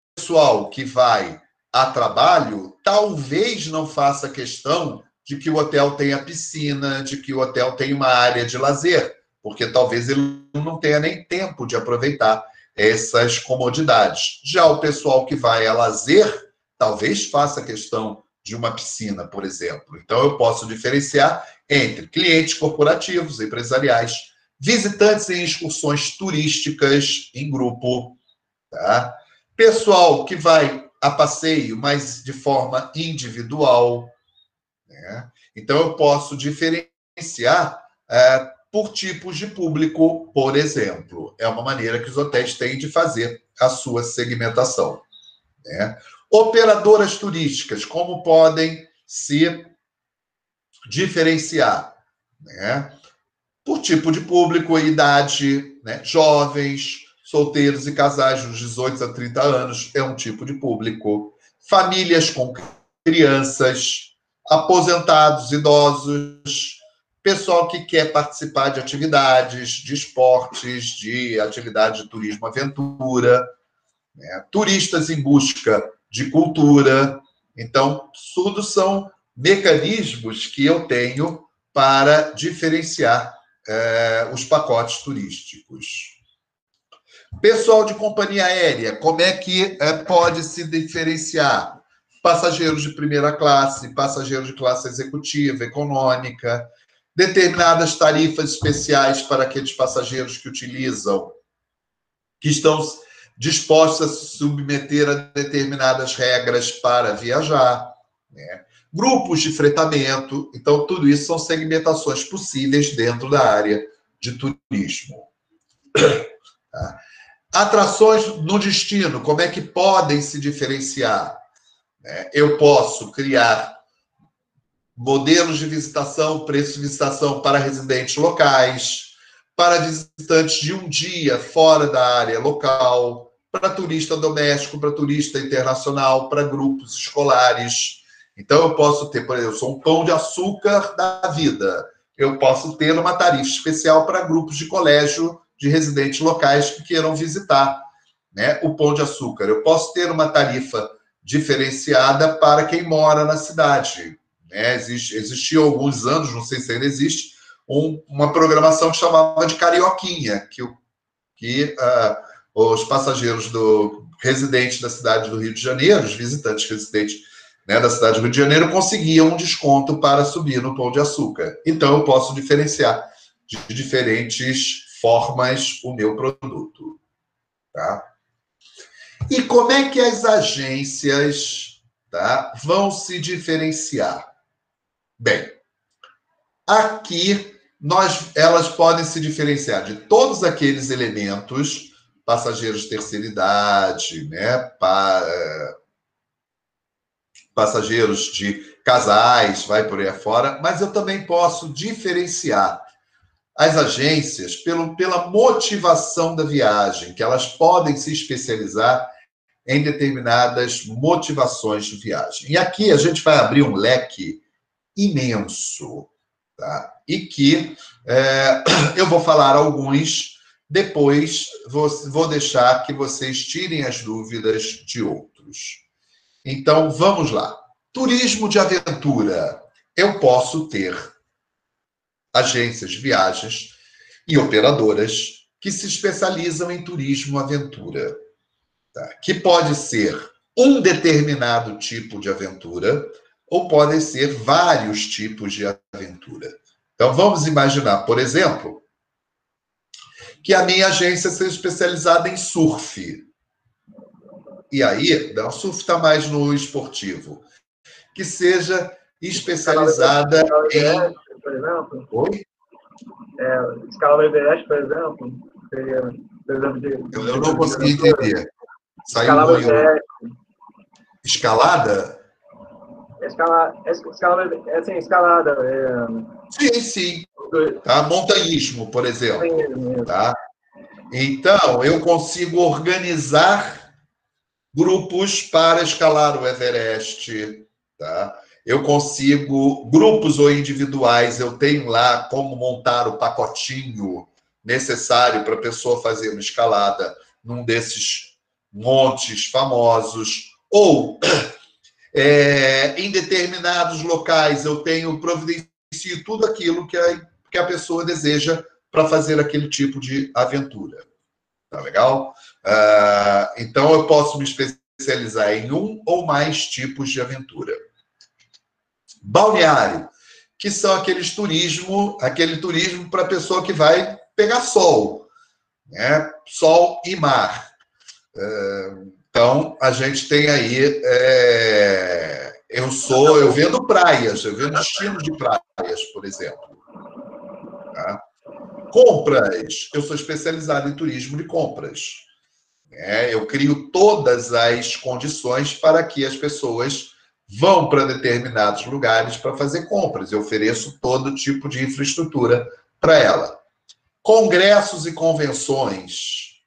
que vai a trabalho talvez não faça questão de que o hotel tenha piscina, de que o hotel tenha uma área de lazer, porque talvez ele não tenha nem tempo de aproveitar essas comodidades. Já o pessoal que vai a lazer, talvez faça questão de uma piscina, por exemplo. Então, eu posso diferenciar entre clientes corporativos, empresariais, visitantes em excursões turísticas em grupo, tá? Pessoal que vai a passeio, mas de forma individual. Né? Então, eu posso diferenciar é, por tipos de público, por exemplo. É uma maneira que os hotéis têm de fazer a sua segmentação. Né? Operadoras turísticas, como podem se diferenciar? Né? Por tipo de público idade, né? jovens, solteiros e casais dos 18 a 30 anos é um tipo de público. Famílias com crianças, aposentados, idosos, pessoal que quer participar de atividades, de esportes, de atividade de turismo aventura, né? turistas em busca de cultura. Então, tudo são mecanismos que eu tenho para diferenciar é, os pacotes turísticos. Pessoal de companhia aérea, como é que é, pode se diferenciar? Passageiros de primeira classe, passageiros de classe executiva, econômica, determinadas tarifas especiais para aqueles passageiros que utilizam, que estão dispostos a se submeter a determinadas regras para viajar, né? grupos de fretamento. Então, tudo isso são segmentações possíveis dentro da área de turismo. Tá? Atrações no destino, como é que podem se diferenciar? Né? Eu posso criar modelos de visitação, preço de visitação para residentes locais, para visitantes de um dia fora da área local, para turista doméstico, para turista internacional, para grupos escolares. Então, eu posso ter, por exemplo, eu sou um pão de açúcar da vida. Eu posso ter uma tarifa especial para grupos de colégio de residentes locais que queiram visitar né, o pão de açúcar. Eu posso ter uma tarifa diferenciada para quem mora na cidade. Né? Existe, existia alguns anos, não sei se ainda existe, um, uma programação que chamava de Carioquinha, que, que uh, os passageiros do residentes da cidade do Rio de Janeiro, os visitantes residentes né, da cidade do Rio de Janeiro, conseguiam um desconto para subir no Pão de Açúcar. Então, eu posso diferenciar de diferentes formas o meu produto. Tá? E como é que as agências tá, vão se diferenciar? Bem, aqui nós, elas podem se diferenciar de todos aqueles elementos, passageiros de terceira idade, né, pa, passageiros de casais, vai por aí afora, mas eu também posso diferenciar as agências pelo, pela motivação da viagem, que elas podem se especializar em determinadas motivações de viagem. E aqui a gente vai abrir um leque imenso, tá? E que é, eu vou falar alguns, depois vou, vou deixar que vocês tirem as dúvidas de outros. Então, vamos lá. Turismo de aventura. Eu posso ter agências de viagens e operadoras que se especializam em turismo aventura, tá? que pode ser um determinado tipo de aventura ou podem ser vários tipos de aventura. Então, vamos imaginar, por exemplo, que a minha agência seja especializada em surf. E aí, não, o surf está mais no esportivo. Que seja especializada em. Por exemplo? Oi? É, escala do Everest, por exemplo. Seria, por exemplo de, eu, eu não consegui entender. Saiu escalada, escalada? Escala, escalada, é assim, escalada. É... Sim, sim. Tá? Montanhismo, por exemplo. Tá? Então, eu consigo organizar grupos para escalar o Everest. Tá? Eu consigo, grupos ou individuais, eu tenho lá como montar o pacotinho necessário para a pessoa fazer uma escalada num desses montes famosos. Ou é, em determinados locais eu tenho providencio tudo aquilo que a, que a pessoa deseja para fazer aquele tipo de aventura. Tá legal? Uh, então eu posso me especializar em um ou mais tipos de aventura. Balneário, que são aqueles turismo, aquele turismo para a pessoa que vai pegar sol, né? Sol e mar. É, então a gente tem aí, é, eu sou, eu vendo praias, eu vendo destinos de praias, por exemplo. Tá? Compras, eu sou especializado em turismo de compras. É, eu crio todas as condições para que as pessoas vão para determinados lugares para fazer compras. Eu ofereço todo tipo de infraestrutura para ela. Congressos e convenções.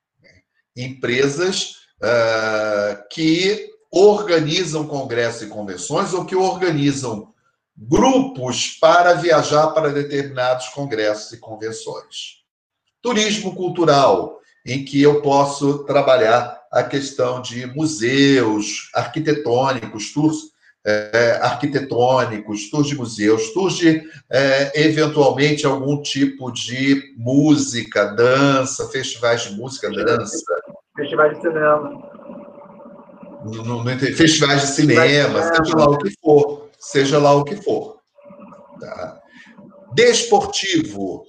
Empresas uh, que organizam congressos e convenções ou que organizam grupos para viajar para determinados congressos e convenções. Turismo cultural, em que eu posso trabalhar a questão de museus arquitetônicos, tours é, arquitetônicos, tours de museus, tours de, é, eventualmente, algum tipo de música, dança, festivais de música, dança. Festivais de cinema. No, no, festivais de cinema, seja lá o que for. Seja lá o que for. Tá? Desportivo.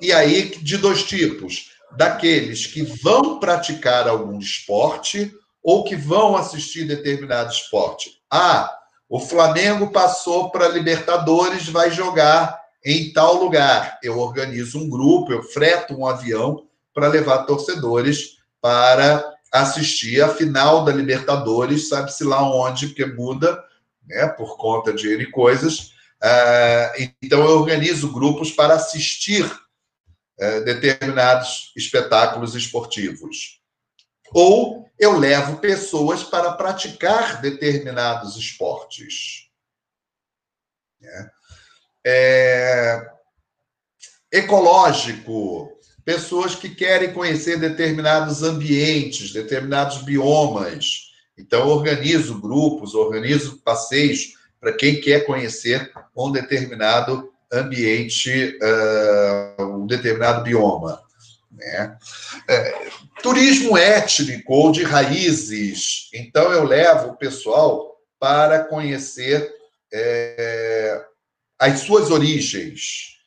E aí, de dois tipos daqueles que vão praticar algum esporte ou que vão assistir determinado esporte. Ah, o Flamengo passou para Libertadores, vai jogar em tal lugar. Eu organizo um grupo, eu freto um avião para levar torcedores para assistir a final da Libertadores, sabe-se lá onde, porque muda, né, por conta de N coisas. Uh, então, eu organizo grupos para assistir é, determinados espetáculos esportivos. Ou eu levo pessoas para praticar determinados esportes. É. É... Ecológico, pessoas que querem conhecer determinados ambientes, determinados biomas. Então, organizo grupos, organizo passeios para quem quer conhecer um determinado ambiente, uh, um determinado bioma. Né? É, turismo étnico ou de raízes. Então, eu levo o pessoal para conhecer é, as suas origens.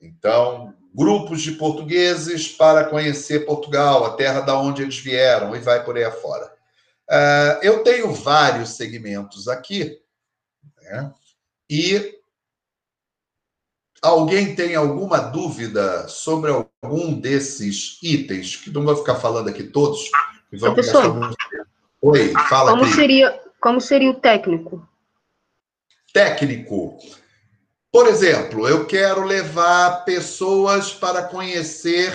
Então, grupos de portugueses para conhecer Portugal, a terra da onde eles vieram, e vai por aí afora. Uh, eu tenho vários segmentos aqui, né? e Alguém tem alguma dúvida sobre algum desses itens? Que não vou ficar falando aqui todos. Professor, Oi, fala como seria Como seria o técnico? Técnico. Por exemplo, eu quero levar pessoas para conhecer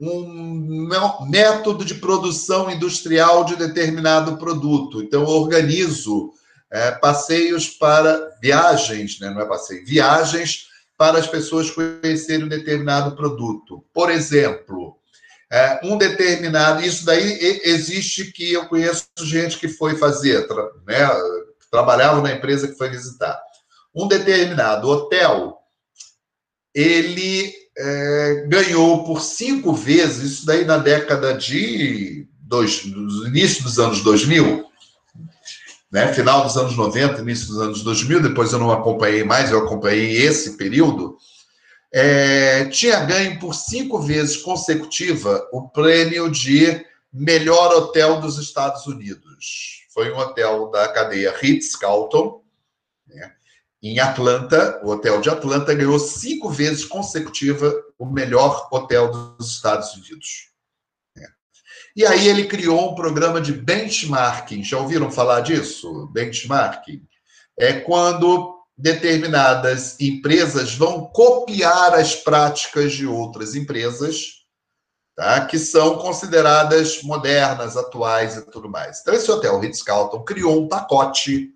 um método de produção industrial de determinado produto. Então, eu organizo é, passeios para viagens, né? não é passeio, viagens para as pessoas conhecerem um determinado produto. Por exemplo, é, um determinado. Isso daí existe que eu conheço gente que foi fazer, né, trabalhava na empresa que foi visitar. Um determinado hotel, ele é, ganhou por cinco vezes, isso daí na década de. Dois, início dos anos 2000, né? final dos anos 90, início dos anos 2000, depois eu não acompanhei mais, eu acompanhei esse período, é, tinha ganho por cinco vezes consecutiva o prêmio de melhor hotel dos Estados Unidos. Foi um hotel da cadeia Ritz-Carlton, né? em Atlanta, o hotel de Atlanta ganhou cinco vezes consecutiva o melhor hotel dos Estados Unidos. E aí ele criou um programa de benchmarking. Já ouviram falar disso? Benchmarking. É quando determinadas empresas vão copiar as práticas de outras empresas, tá? que são consideradas modernas, atuais e tudo mais. Então, esse hotel Ritz-Carlton criou um pacote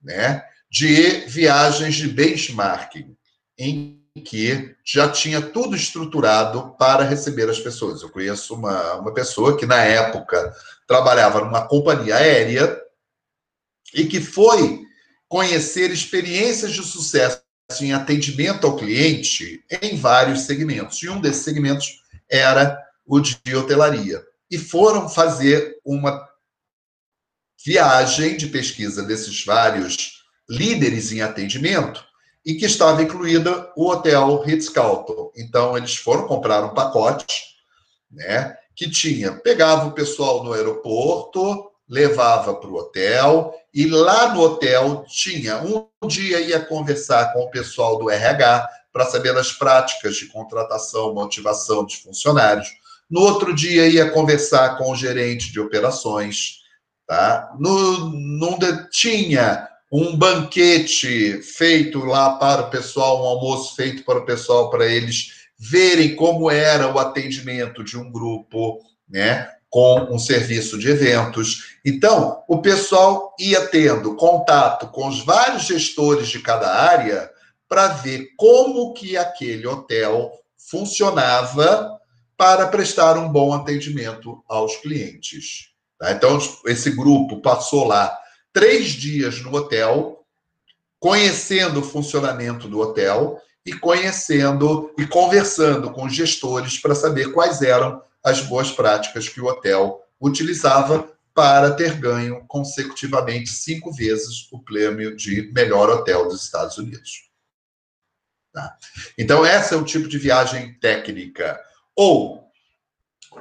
né, de viagens de benchmarking, em que já tinha tudo estruturado para receber as pessoas. Eu conheço uma, uma pessoa que, na época, trabalhava numa companhia aérea e que foi conhecer experiências de sucesso em atendimento ao cliente em vários segmentos. E um desses segmentos era o de hotelaria. E foram fazer uma viagem de pesquisa desses vários líderes em atendimento e que estava incluída o hotel Ritz-Carlton. Então, eles foram comprar um pacote, né, que tinha, pegava o pessoal no aeroporto, levava para o hotel, e lá no hotel tinha, um dia ia conversar com o pessoal do RH para saber as práticas de contratação, motivação dos funcionários. No outro dia ia conversar com o gerente de operações, tá? No, tinha um banquete feito lá para o pessoal, um almoço feito para o pessoal, para eles verem como era o atendimento de um grupo, né? Com um serviço de eventos. Então, o pessoal ia tendo contato com os vários gestores de cada área para ver como que aquele hotel funcionava para prestar um bom atendimento aos clientes. Tá? Então, esse grupo passou lá três dias no hotel, conhecendo o funcionamento do hotel e conhecendo e conversando com os gestores para saber quais eram as boas práticas que o hotel utilizava para ter ganho consecutivamente cinco vezes o prêmio de melhor hotel dos Estados Unidos. Tá? Então, esse é o tipo de viagem técnica. Ou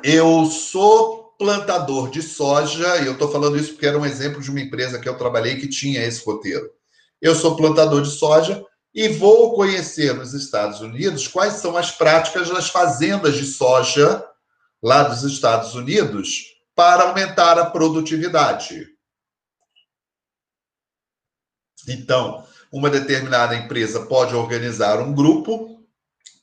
eu sou plantador de soja, e eu estou falando isso porque era um exemplo de uma empresa que eu trabalhei que tinha esse roteiro. Eu sou plantador de soja e vou conhecer nos Estados Unidos quais são as práticas das fazendas de soja lá dos Estados Unidos para aumentar a produtividade. Então, uma determinada empresa pode organizar um grupo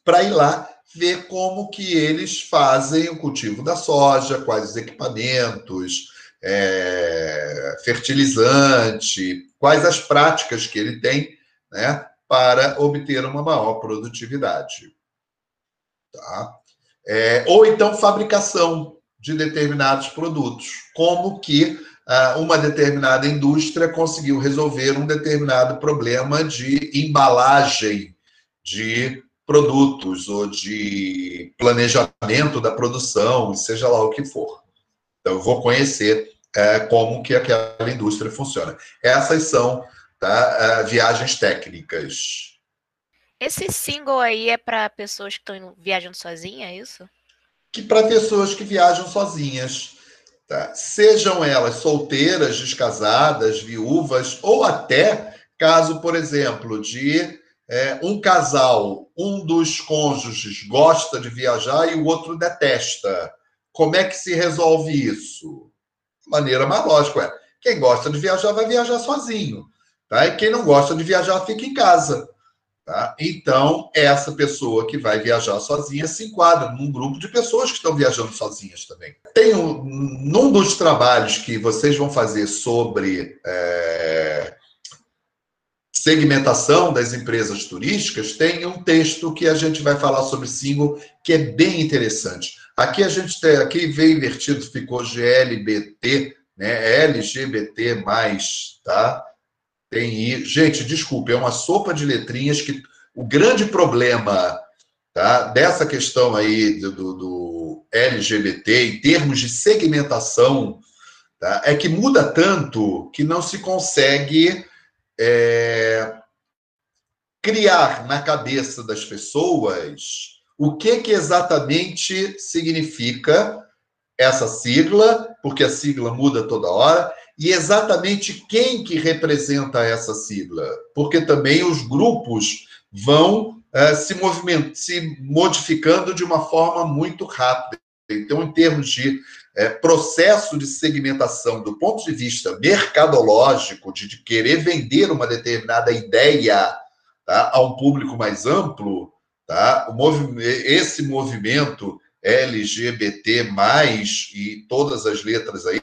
para ir lá ver como que eles fazem o cultivo da soja, quais os equipamentos, é, fertilizante, quais as práticas que ele tem, né, para obter uma maior produtividade. Tá? É, ou então fabricação de determinados produtos, como que ah, uma determinada indústria conseguiu resolver um determinado problema de embalagem de produtos ou de planejamento da produção, seja lá o que for. Então, eu vou conhecer é, como que aquela indústria funciona. Essas são tá, é, viagens técnicas. Esse single aí é para pessoas que estão viajando sozinhas, é isso? Que para pessoas que viajam sozinhas. Tá? Sejam elas solteiras, descasadas, viúvas, ou até caso, por exemplo, de é, um casal, um dos cônjuges gosta de viajar e o outro detesta. Como é que se resolve isso? De maneira mais lógica, é. Quem gosta de viajar vai viajar sozinho, tá? E quem não gosta de viajar fica em casa. Tá? Então, essa pessoa que vai viajar sozinha se enquadra num grupo de pessoas que estão viajando sozinhas também. Tem um, num dos trabalhos que vocês vão fazer sobre é, segmentação das empresas turísticas, tem um texto que a gente vai falar sobre single, que é bem interessante. Aqui a gente tem, aqui veio invertido, ficou GLBT, né? LGBT, tá? Tem I. Gente, desculpe, é uma sopa de letrinhas que o grande problema tá, dessa questão aí do, do LGBT, em termos de segmentação, tá, é que muda tanto que não se consegue é, criar na cabeça das pessoas o que, que exatamente significa essa sigla, porque a sigla muda toda hora, e exatamente quem que representa essa sigla, porque também os grupos vão é, se, se modificando de uma forma muito rápida. Então, em termos de é, processo de segmentação do ponto de vista mercadológico, de, de querer vender uma determinada ideia tá, a um público mais amplo, tá, esse movimento LGBT, e todas as letras aí,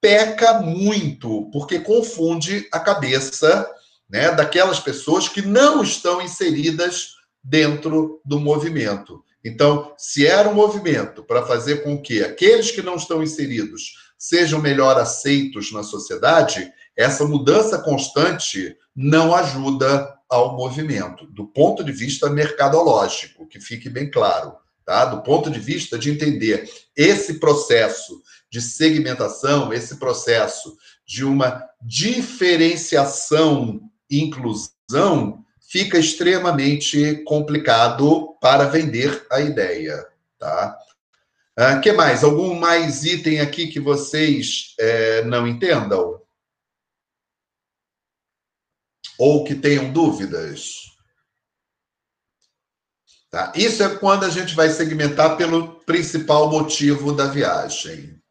peca muito, porque confunde a cabeça né, daquelas pessoas que não estão inseridas dentro do movimento. Então, se era um movimento para fazer com que aqueles que não estão inseridos sejam melhor aceitos na sociedade, essa mudança constante não ajuda ao movimento, do ponto de vista mercadológico, que fique bem claro, tá? Do ponto de vista de entender esse processo de segmentação, esse processo de uma diferenciação inclusão, fica extremamente complicado para vender a ideia, tá? Uh, que mais? Algum mais item aqui que vocês é, não entendam? Ou que tenham dúvidas? Tá? Isso é quando a gente vai segmentar pelo principal motivo da viagem.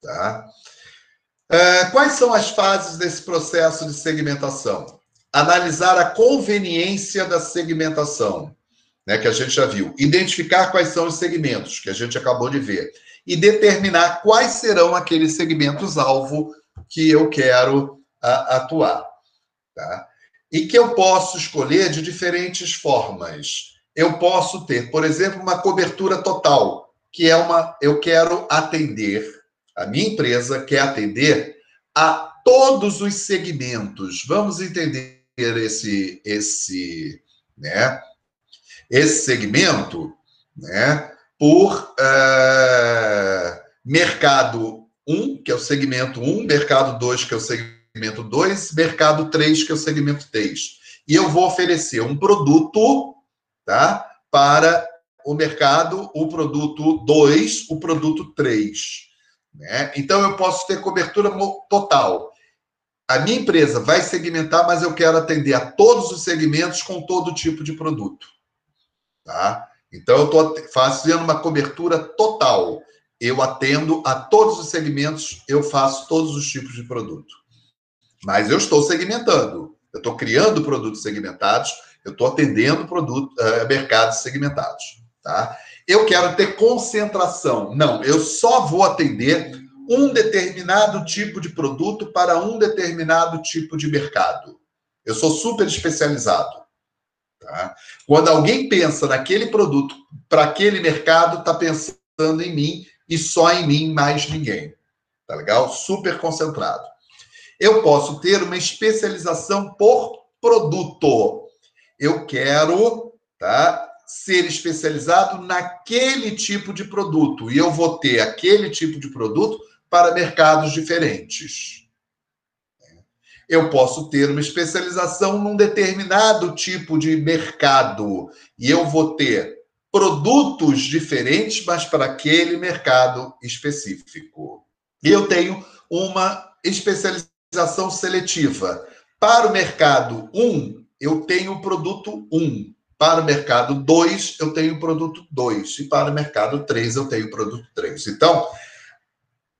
Tá? É, quais são as fases desse processo de segmentação? Analisar a conveniência da segmentação, né, que a gente já viu. Identificar quais são os segmentos, que a gente acabou de ver. E determinar quais serão aqueles segmentos-alvo que eu quero a, atuar. Tá? E que eu posso escolher de diferentes formas eu posso ter, por exemplo, uma cobertura total, que é uma. Eu quero atender, a minha empresa quer atender a todos os segmentos. Vamos entender esse, esse, né, esse segmento né, por uh, mercado 1, que é o segmento 1, mercado 2, que é o segmento 2, mercado 3, que é o segmento 3. E eu vou oferecer um produto tá? para o mercado, o produto 2, o produto 3. Né? Então, eu posso ter cobertura total. A minha empresa vai segmentar, mas eu quero atender a todos os segmentos com todo tipo de produto. Tá? Então, eu estou fazendo uma cobertura total. Eu atendo a todos os segmentos, eu faço todos os tipos de produto. Mas eu estou segmentando. Eu estou criando produtos segmentados eu estou atendendo produto, uh, mercados segmentados. Tá? Eu quero ter concentração. Não, eu só vou atender um determinado tipo de produto para um determinado tipo de mercado. Eu sou super especializado. Tá? Quando alguém pensa naquele produto para aquele mercado, está pensando em mim e só em mim, mais ninguém. Tá legal? Super concentrado. Eu posso ter uma especialização por produto eu quero tá, ser especializado naquele tipo de produto e eu vou ter aquele tipo de produto para mercados diferentes. Eu posso ter uma especialização num determinado tipo de mercado e eu vou ter produtos diferentes, mas para aquele mercado específico. Eu tenho uma especialização seletiva. Para o mercado 1, eu tenho o produto 1. Para o mercado 2, eu tenho o produto 2. E para o mercado 3, eu tenho o produto 3. Então,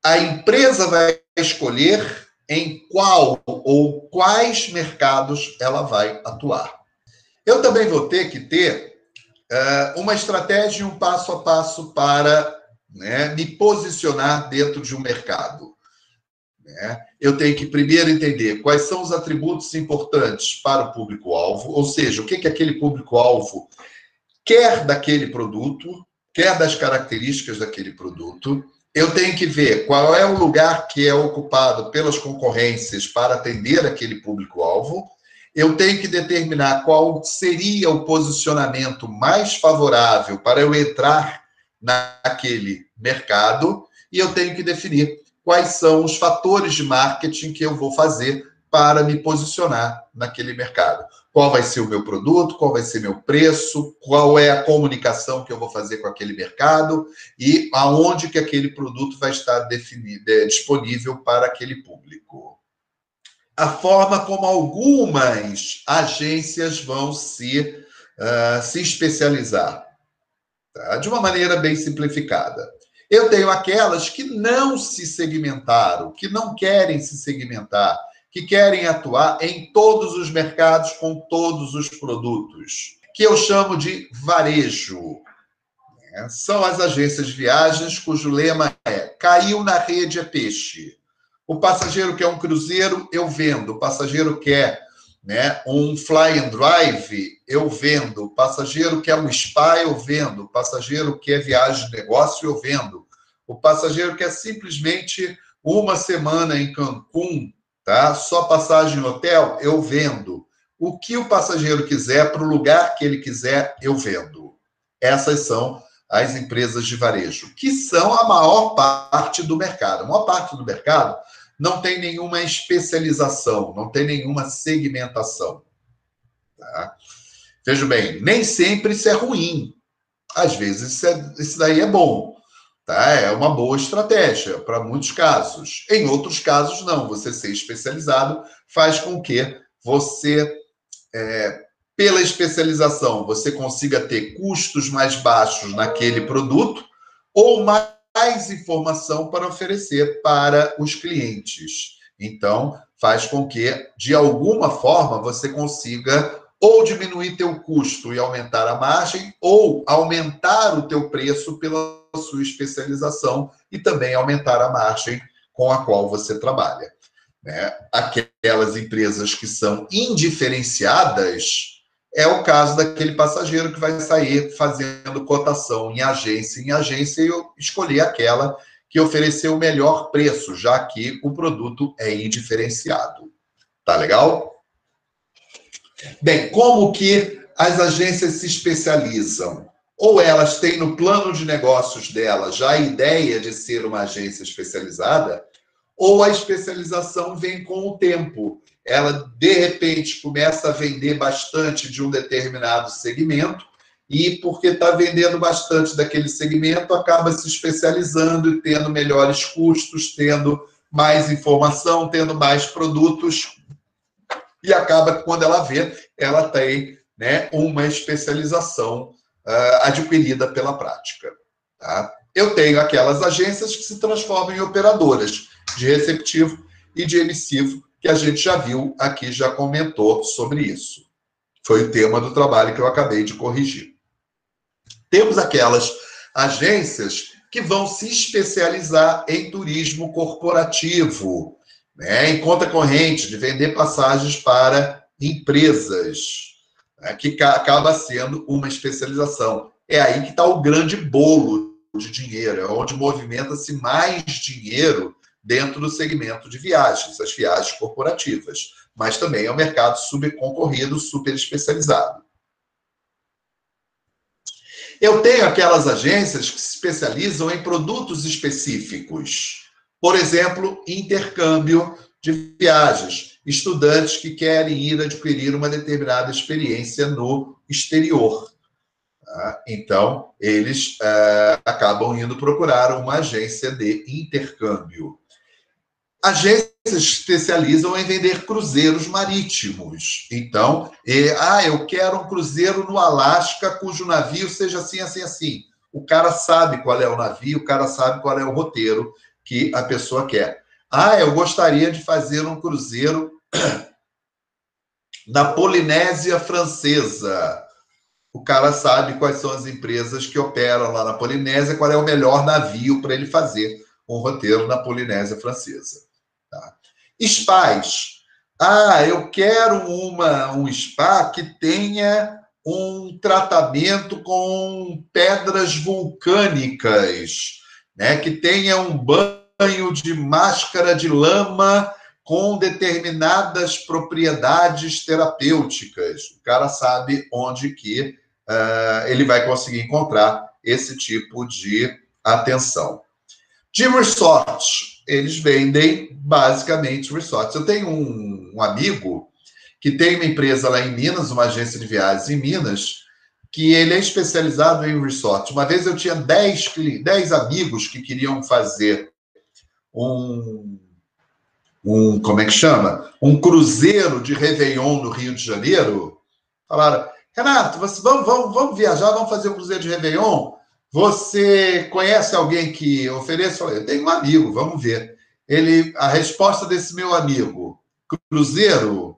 a empresa vai escolher em qual ou quais mercados ela vai atuar. Eu também vou ter que ter uh, uma estratégia e um passo a passo para né, me posicionar dentro de um mercado. Né? Eu tenho que primeiro entender quais são os atributos importantes para o público-alvo, ou seja, o que, que aquele público-alvo quer daquele produto, quer das características daquele produto. Eu tenho que ver qual é o lugar que é ocupado pelas concorrências para atender aquele público-alvo. Eu tenho que determinar qual seria o posicionamento mais favorável para eu entrar naquele mercado e eu tenho que definir quais são os fatores de marketing que eu vou fazer para me posicionar naquele mercado. Qual vai ser o meu produto, qual vai ser meu preço, qual é a comunicação que eu vou fazer com aquele mercado e aonde que aquele produto vai estar definido, é, disponível para aquele público. A forma como algumas agências vão se, uh, se especializar, tá? de uma maneira bem simplificada. Eu tenho aquelas que não se segmentaram, que não querem se segmentar, que querem atuar em todos os mercados com todos os produtos, que eu chamo de varejo. É, são as agências de viagens cujo lema é: caiu na rede é peixe. O passageiro quer um cruzeiro, eu vendo. O passageiro quer né, um fly and drive, eu vendo. O passageiro quer um spa, eu vendo. O passageiro quer viagem de negócio, eu vendo. O passageiro quer simplesmente uma semana em Cancún, tá? Só passagem no hotel, eu vendo. O que o passageiro quiser, para o lugar que ele quiser, eu vendo. Essas são as empresas de varejo, que são a maior parte do mercado. A maior parte do mercado não tem nenhuma especialização, não tem nenhuma segmentação. Tá? Veja bem, nem sempre isso é ruim. Às vezes isso, é, isso daí é bom. Tá? É uma boa estratégia para muitos casos. Em outros casos, não. Você ser especializado faz com que você, é, pela especialização, você consiga ter custos mais baixos naquele produto ou mais informação para oferecer para os clientes. Então, faz com que, de alguma forma, você consiga ou diminuir teu custo e aumentar a margem, ou aumentar o teu preço pela sua especialização e também aumentar a margem com a qual você trabalha. Né? Aquelas empresas que são indiferenciadas é o caso daquele passageiro que vai sair fazendo cotação em agência em agência e escolher aquela que ofereceu o melhor preço, já que o produto é indiferenciado. Tá legal? Bem, como que as agências se especializam? Ou elas têm no plano de negócios dela já a ideia de ser uma agência especializada, ou a especialização vem com o tempo. Ela, de repente, começa a vender bastante de um determinado segmento, e porque está vendendo bastante daquele segmento, acaba se especializando e tendo melhores custos, tendo mais informação, tendo mais produtos e acaba quando ela vê, ela tem né, uma especialização uh, adquirida pela prática. Tá? Eu tenho aquelas agências que se transformam em operadoras de receptivo e de emissivo, que a gente já viu aqui, já comentou sobre isso. Foi o tema do trabalho que eu acabei de corrigir. Temos aquelas agências que vão se especializar em turismo corporativo, né, em conta corrente, de vender passagens para empresas, né, que acaba sendo uma especialização. É aí que está o grande bolo de dinheiro, é onde movimenta-se mais dinheiro dentro do segmento de viagens, as viagens corporativas. Mas também é um mercado super concorrido, super especializado. Eu tenho aquelas agências que se especializam em produtos específicos. Por exemplo, intercâmbio de viagens. Estudantes que querem ir adquirir uma determinada experiência no exterior. Tá? Então, eles é, acabam indo procurar uma agência de intercâmbio. Agências especializam em vender cruzeiros marítimos. Então, ah, eu quero um cruzeiro no Alasca cujo navio seja assim, assim, assim. O cara sabe qual é o navio, o cara sabe qual é o roteiro que a pessoa quer. Ah, eu gostaria de fazer um cruzeiro na Polinésia Francesa. O cara sabe quais são as empresas que operam lá na Polinésia, qual é o melhor navio para ele fazer um roteiro na Polinésia Francesa. Tá? Spas. Ah, eu quero uma, um spa que tenha um tratamento com pedras vulcânicas, né? que tenha um banho banho de máscara de lama com determinadas propriedades terapêuticas. O cara sabe onde que uh, ele vai conseguir encontrar esse tipo de atenção. De resorts, eles vendem basicamente resorts. Eu tenho um, um amigo que tem uma empresa lá em Minas, uma agência de viagens em Minas, que ele é especializado em resort. Uma vez eu tinha 10, 10 amigos que queriam fazer um, um, como é que chama? Um cruzeiro de Réveillon no Rio de Janeiro, falaram, Renato, você, vamos, vamos, vamos viajar, vamos fazer um cruzeiro de Réveillon? Você conhece alguém que ofereça? Eu tenho um amigo, vamos ver. Ele, a resposta desse meu amigo, cruzeiro,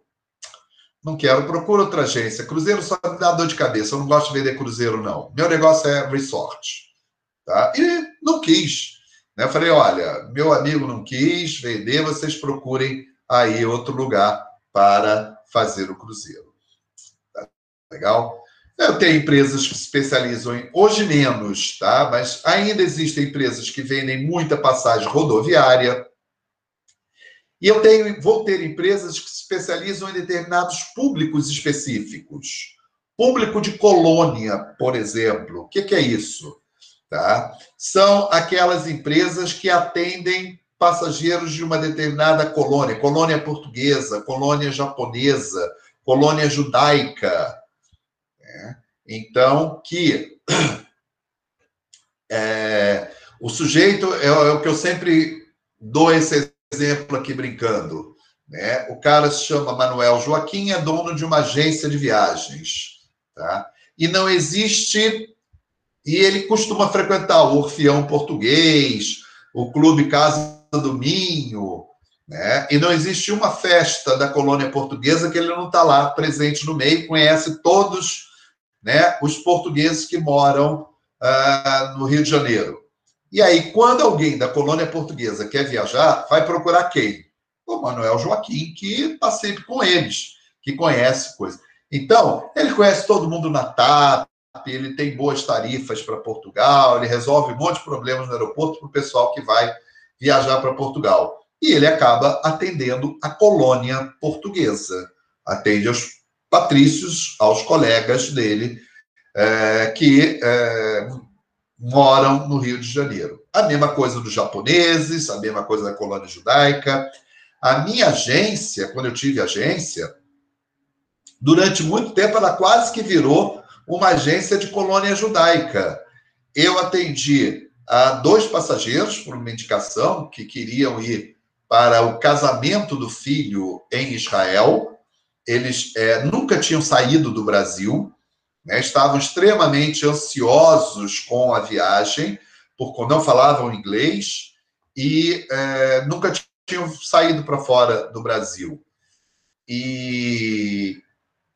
não quero, procura outra agência. Cruzeiro só me dá dor de cabeça, eu não gosto de vender cruzeiro, não. Meu negócio é resort. Tá? E não quis. Né? Eu falei, olha, meu amigo não quis vender, vocês procurem aí outro lugar para fazer o cruzeiro. Tá legal? Eu tenho empresas que se especializam em, hoje menos, tá? Mas ainda existem empresas que vendem muita passagem rodoviária. E eu tenho, vou ter empresas que se especializam em determinados públicos específicos. Público de colônia, por exemplo. O que, que é isso? Tá? São aquelas empresas que atendem passageiros de uma determinada colônia, colônia portuguesa, colônia japonesa, colônia judaica. Né? Então, que é, o sujeito é, é, o que eu sempre dou esse exemplo aqui brincando. Né? O cara se chama Manuel Joaquim, é dono de uma agência de viagens. Tá? E não existe. E ele costuma frequentar o Orfeão Português, o Clube Casa do Minho, né? E não existe uma festa da colônia portuguesa que ele não está lá presente no meio, conhece todos né, os portugueses que moram uh, no Rio de Janeiro. E aí, quando alguém da colônia portuguesa quer viajar, vai procurar quem? O Manuel Joaquim, que está sempre com eles, que conhece coisa. Então, ele conhece todo mundo na TAP, ele tem boas tarifas para Portugal, ele resolve um monte de problemas no aeroporto para o pessoal que vai viajar para Portugal. E ele acaba atendendo a colônia portuguesa, atende aos patrícios, aos colegas dele, é, que é, moram no Rio de Janeiro. A mesma coisa dos japoneses, a mesma coisa da colônia judaica. A minha agência, quando eu tive agência, durante muito tempo ela quase que virou uma agência de colônia judaica. Eu atendi a dois passageiros por uma indicação que queriam ir para o casamento do filho em Israel. Eles é, nunca tinham saído do Brasil, né, estavam extremamente ansiosos com a viagem, porque não falavam inglês e é, nunca tinham saído para fora do Brasil. E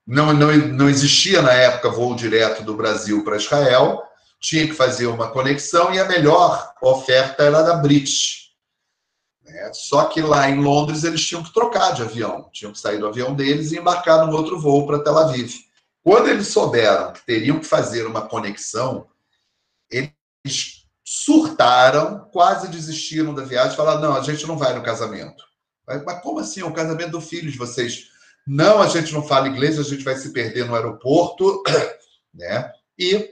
não, não, não existia na época voo direto do Brasil para Israel, tinha que fazer uma conexão e a melhor oferta era da British. Né? Só que lá em Londres eles tinham que trocar de avião, tinham que sair do avião deles e embarcar num outro voo para Tel Aviv. Quando eles souberam que teriam que fazer uma conexão, eles surtaram, quase desistiram da viagem, falaram: não, a gente não vai no casamento. Mas como assim? É o casamento do filho de vocês. Não, a gente não fala inglês, a gente vai se perder no aeroporto, né? E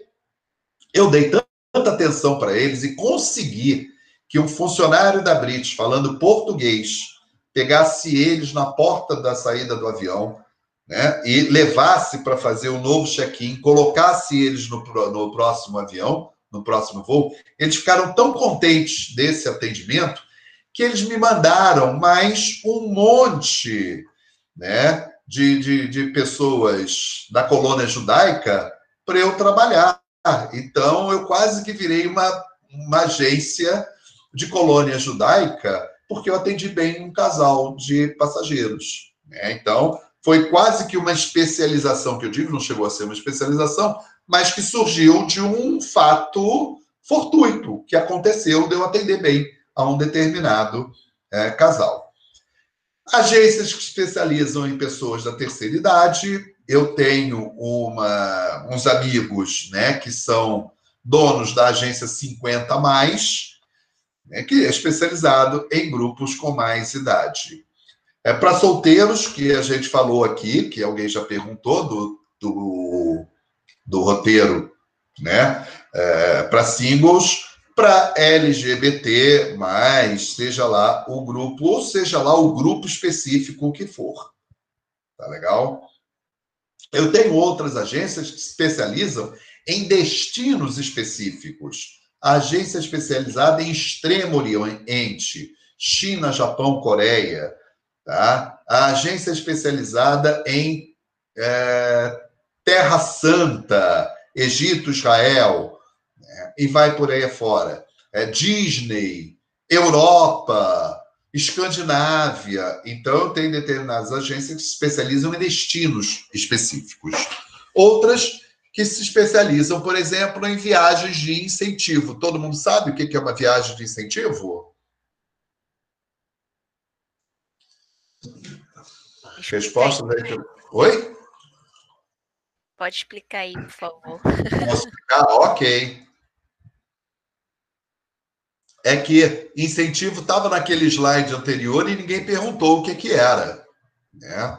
eu dei tanta atenção para eles e consegui que um funcionário da British, falando português, pegasse eles na porta da saída do avião, né, e levasse para fazer o um novo check-in, colocasse eles no, no próximo avião, no próximo voo, eles ficaram tão contentes desse atendimento que eles me mandaram mais um monte né, de, de, de pessoas da colônia judaica para eu trabalhar. Então, eu quase que virei uma, uma agência de colônia judaica, porque eu atendi bem um casal de passageiros. Né? Então, foi quase que uma especialização que eu digo, não chegou a ser uma especialização, mas que surgiu de um fato fortuito que aconteceu de eu atender bem a um determinado é, casal. Agências que especializam em pessoas da terceira idade. Eu tenho uma, uns amigos né, que são donos da agência 50 mais, né, que é especializado em grupos com mais idade. É para solteiros, que a gente falou aqui, que alguém já perguntou do, do, do roteiro, né? É, para singles, para LGBT, seja lá o grupo, ou seja lá o grupo específico que for. Tá legal? Eu tenho outras agências que especializam em destinos específicos. A agência especializada em Extremo Oriente, China, Japão, Coreia Tá? A agência especializada em é, Terra Santa, Egito, Israel? E vai por aí afora. É, Disney, Europa, Escandinávia. Então, tem determinadas agências que se especializam em destinos específicos. Outras que se especializam, por exemplo, em viagens de incentivo. Todo mundo sabe o que é uma viagem de incentivo? Resposta da Oi? Pode explicar aí, por favor. Posso explicar? Ok. É que incentivo estava naquele slide anterior e ninguém perguntou o que, que era. Né?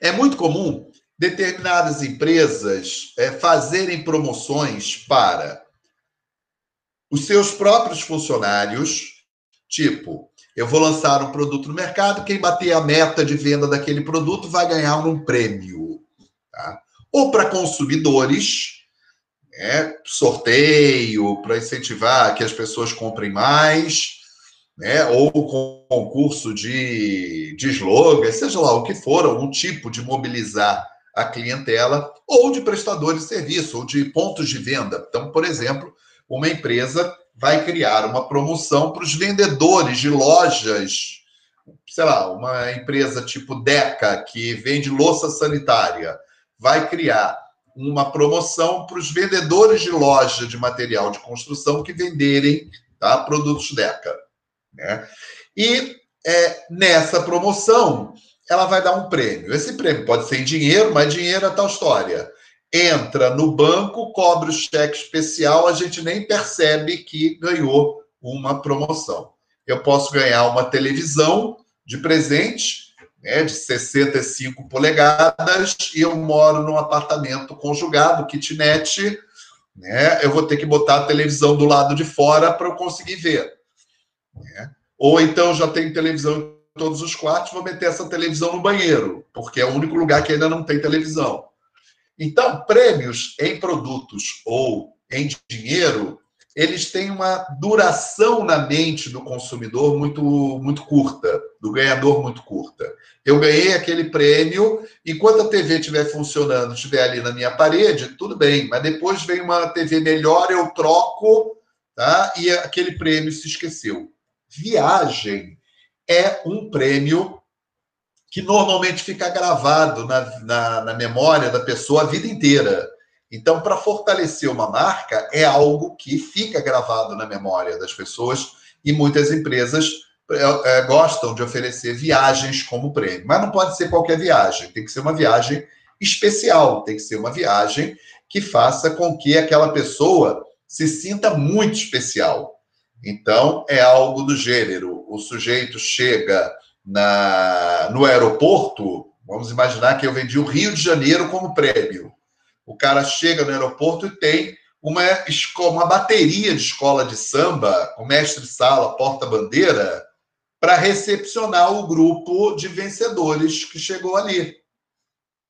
É muito comum determinadas empresas é, fazerem promoções para os seus próprios funcionários Tipo, eu vou lançar um produto no mercado, quem bater a meta de venda daquele produto vai ganhar um prêmio. Tá? Ou para consumidores, né, sorteio para incentivar que as pessoas comprem mais, né, ou concurso de, de slogan, seja lá o que for, algum tipo de mobilizar a clientela, ou de prestadores de serviço, ou de pontos de venda. Então, por exemplo, uma empresa vai criar uma promoção para os vendedores de lojas, sei lá, uma empresa tipo Deca, que vende louça sanitária, vai criar uma promoção para os vendedores de loja de material de construção que venderem tá, produtos Deca. Né? E é, nessa promoção, ela vai dar um prêmio. Esse prêmio pode ser em dinheiro, mas dinheiro é tal história entra no banco, cobra o cheque especial, a gente nem percebe que ganhou uma promoção. Eu posso ganhar uma televisão de presente, né, de 65 polegadas, e eu moro num apartamento conjugado, kitnet, né, eu vou ter que botar a televisão do lado de fora para eu conseguir ver. Né? Ou então já tem televisão em todos os quartos, vou meter essa televisão no banheiro, porque é o único lugar que ainda não tem televisão. Então, prêmios em produtos ou em dinheiro, eles têm uma duração na mente do consumidor muito, muito curta, do ganhador muito curta. Eu ganhei aquele prêmio, enquanto a TV estiver funcionando, estiver ali na minha parede, tudo bem, mas depois vem uma TV melhor, eu troco, tá? e aquele prêmio se esqueceu. Viagem é um prêmio que normalmente fica gravado na, na, na memória da pessoa a vida inteira. Então, para fortalecer uma marca, é algo que fica gravado na memória das pessoas e muitas empresas é, é, gostam de oferecer viagens como prêmio. Mas não pode ser qualquer viagem, tem que ser uma viagem especial, tem que ser uma viagem que faça com que aquela pessoa se sinta muito especial. Então, é algo do gênero: o sujeito chega na, no aeroporto, vamos imaginar que eu vendi o Rio de Janeiro como prêmio. O cara chega no aeroporto e tem uma, uma bateria de escola de samba, com mestre-sala, porta-bandeira, para recepcionar o grupo de vencedores que chegou ali.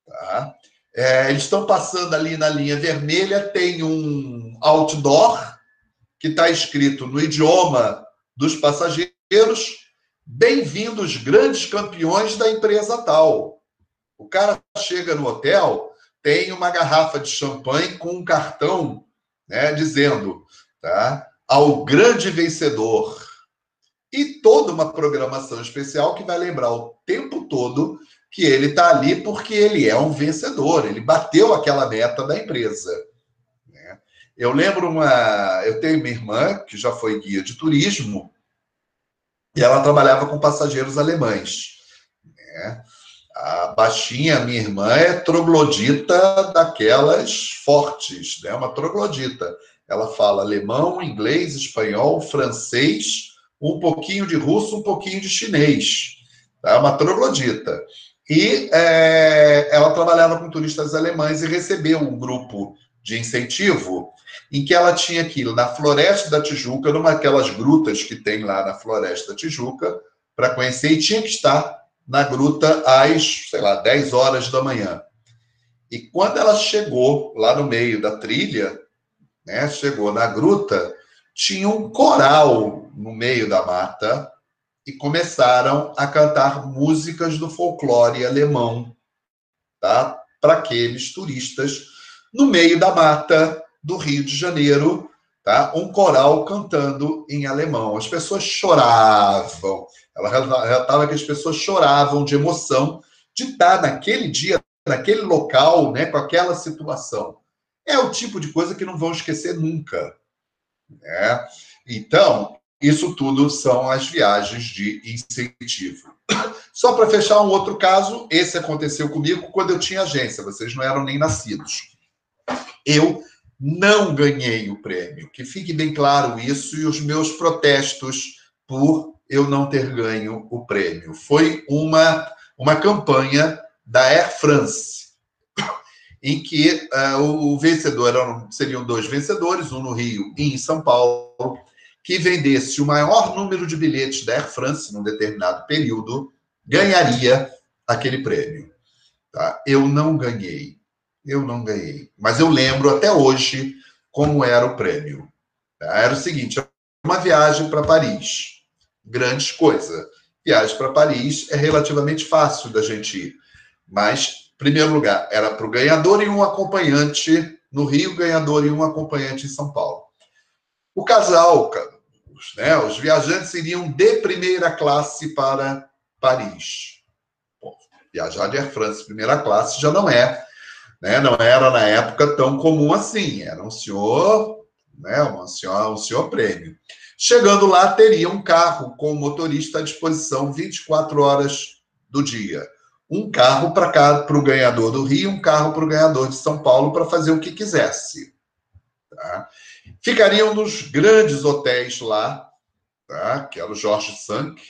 Tá? É, eles estão passando ali na linha vermelha, tem um outdoor que está escrito no idioma dos passageiros Bem-vindos, grandes campeões da empresa tal. O cara chega no hotel, tem uma garrafa de champanhe com um cartão né, dizendo tá, ao grande vencedor. E toda uma programação especial que vai lembrar o tempo todo que ele está ali porque ele é um vencedor, ele bateu aquela meta da empresa. Né. Eu lembro uma. Eu tenho uma irmã que já foi guia de turismo, e ela trabalhava com passageiros alemães. Né? A baixinha, minha irmã, é troglodita daquelas fortes, né? uma troglodita. Ela fala alemão, inglês, espanhol, francês, um pouquinho de russo, um pouquinho de chinês. É uma troglodita. E é, ela trabalhava com turistas alemães e recebeu um grupo de incentivo em que ela tinha ir na Floresta da Tijuca, numa aquelas grutas que tem lá na Floresta da Tijuca, para conhecer, e tinha que estar na gruta às, sei lá, 10 horas da manhã. E quando ela chegou lá no meio da trilha, né, chegou na gruta, tinha um coral no meio da mata e começaram a cantar músicas do folclore alemão, tá? Para aqueles turistas no meio da mata, do Rio de Janeiro, tá? um coral cantando em alemão. As pessoas choravam. Ela relatava que as pessoas choravam de emoção de estar naquele dia, naquele local, né, com aquela situação. É o tipo de coisa que não vão esquecer nunca. Né? Então, isso tudo são as viagens de incentivo. Só para fechar um outro caso, esse aconteceu comigo quando eu tinha agência, vocês não eram nem nascidos. Eu não ganhei o prêmio. Que fique bem claro isso e os meus protestos por eu não ter ganho o prêmio. Foi uma, uma campanha da Air France, em que uh, o vencedor eram, seriam dois vencedores, um no Rio e em São Paulo, que vendesse o maior número de bilhetes da Air France num determinado período ganharia aquele prêmio. Tá? Eu não ganhei. Eu não ganhei. Mas eu lembro até hoje como era o prêmio. Tá? Era o seguinte: uma viagem para Paris. Grande coisa. Viagem para Paris é relativamente fácil da gente ir. Mas, em primeiro lugar, era para o ganhador e um acompanhante no Rio, ganhador e um acompanhante em São Paulo. O casal, os, né, os viajantes iriam de primeira classe para Paris. Bom, viajar de Air France primeira classe já não é, né, não era na época tão comum assim. Era um senhor, né, um senhor, um senhor prêmio. Chegando lá, teria um carro com o motorista à disposição 24 horas do dia. Um carro para o ganhador do Rio, um carro para o ganhador de São Paulo para fazer o que quisesse. Tá? Ficariam nos grandes hotéis lá, tá? que era o Jorge Sank.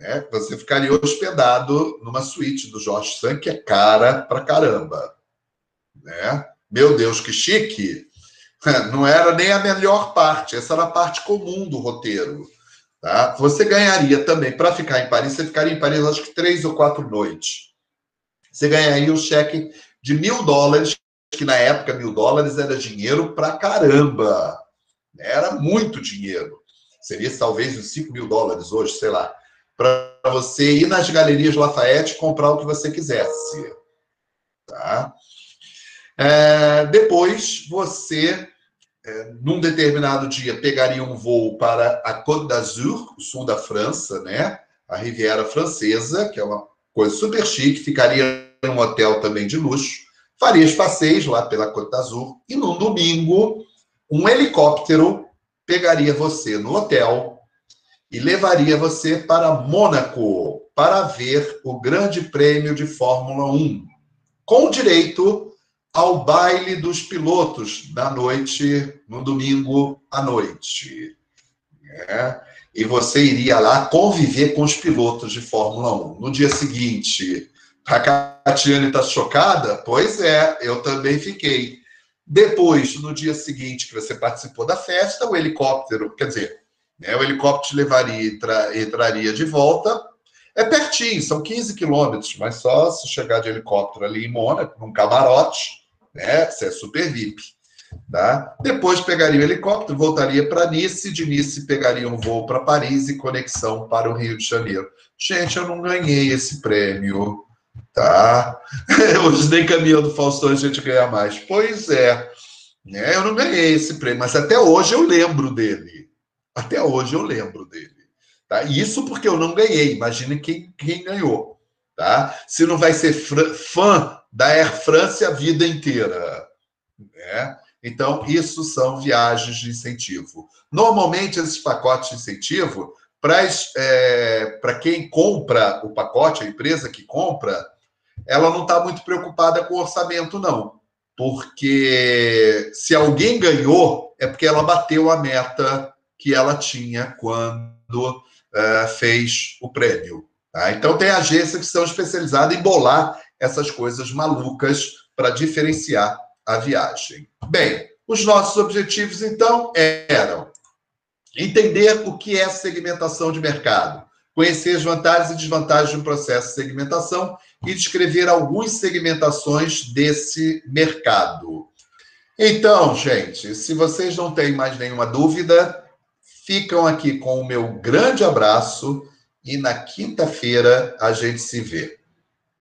Né? Você ficaria hospedado numa suíte do Jorge Sank, que é cara pra caramba. Né? Meu Deus, que chique! Não era nem a melhor parte, essa era a parte comum do roteiro. Tá? Você ganharia também, para ficar em Paris, você ficaria em Paris acho que três ou quatro noites. Você ganharia o cheque de mil dólares que na época mil dólares era dinheiro pra caramba. Era muito dinheiro. Seria talvez uns 5 mil dólares hoje, sei lá. Para você ir nas galerias Lafayette e comprar o que você quisesse. Tá? É, depois, você, é, num determinado dia, pegaria um voo para a Côte d'Azur, o sul da França, né? a Riviera Francesa, que é uma coisa super chique, ficaria num hotel também de luxo faria os passeios lá pela Côte d'Azur e no domingo um helicóptero pegaria você no hotel e levaria você para Mônaco para ver o Grande Prêmio de Fórmula 1, com direito ao baile dos pilotos na noite, no domingo à noite. É. E você iria lá conviver com os pilotos de Fórmula 1. No dia seguinte, a Catiane está chocada? Pois é, eu também fiquei. Depois, no dia seguinte que você participou da festa, o helicóptero, quer dizer, né, o helicóptero te levaria, entra, entraria de volta. É pertinho, são 15 quilômetros, mas só se chegar de helicóptero ali em Mônaco, num camarote, né? Você é super VIP. Tá? Depois pegaria o helicóptero, voltaria para Nice, de Nice pegaria um voo para Paris e conexão para o Rio de Janeiro. Gente, eu não ganhei esse prêmio. Tá? Hoje nem caminhão do Faustão a gente ganha mais. Pois é. Né? Eu não ganhei esse prêmio, mas até hoje eu lembro dele. Até hoje eu lembro dele. Tá? Isso porque eu não ganhei. Imagine quem, quem ganhou. Tá? Se não vai ser fã da Air France a vida inteira. Né? Então, isso são viagens de incentivo. Normalmente, esses pacotes de incentivo, para é, quem compra o pacote, a empresa que compra, ela não está muito preocupada com o orçamento, não. Porque se alguém ganhou, é porque ela bateu a meta que ela tinha quando uh, fez o prêmio. Tá? Então, tem agências que são especializadas em bolar essas coisas malucas para diferenciar a viagem. Bem, os nossos objetivos, então, eram entender o que é segmentação de mercado, conhecer as vantagens e desvantagens de um processo de segmentação e descrever algumas segmentações desse mercado. Então, gente, se vocês não têm mais nenhuma dúvida, ficam aqui com o meu grande abraço e na quinta-feira a gente se vê.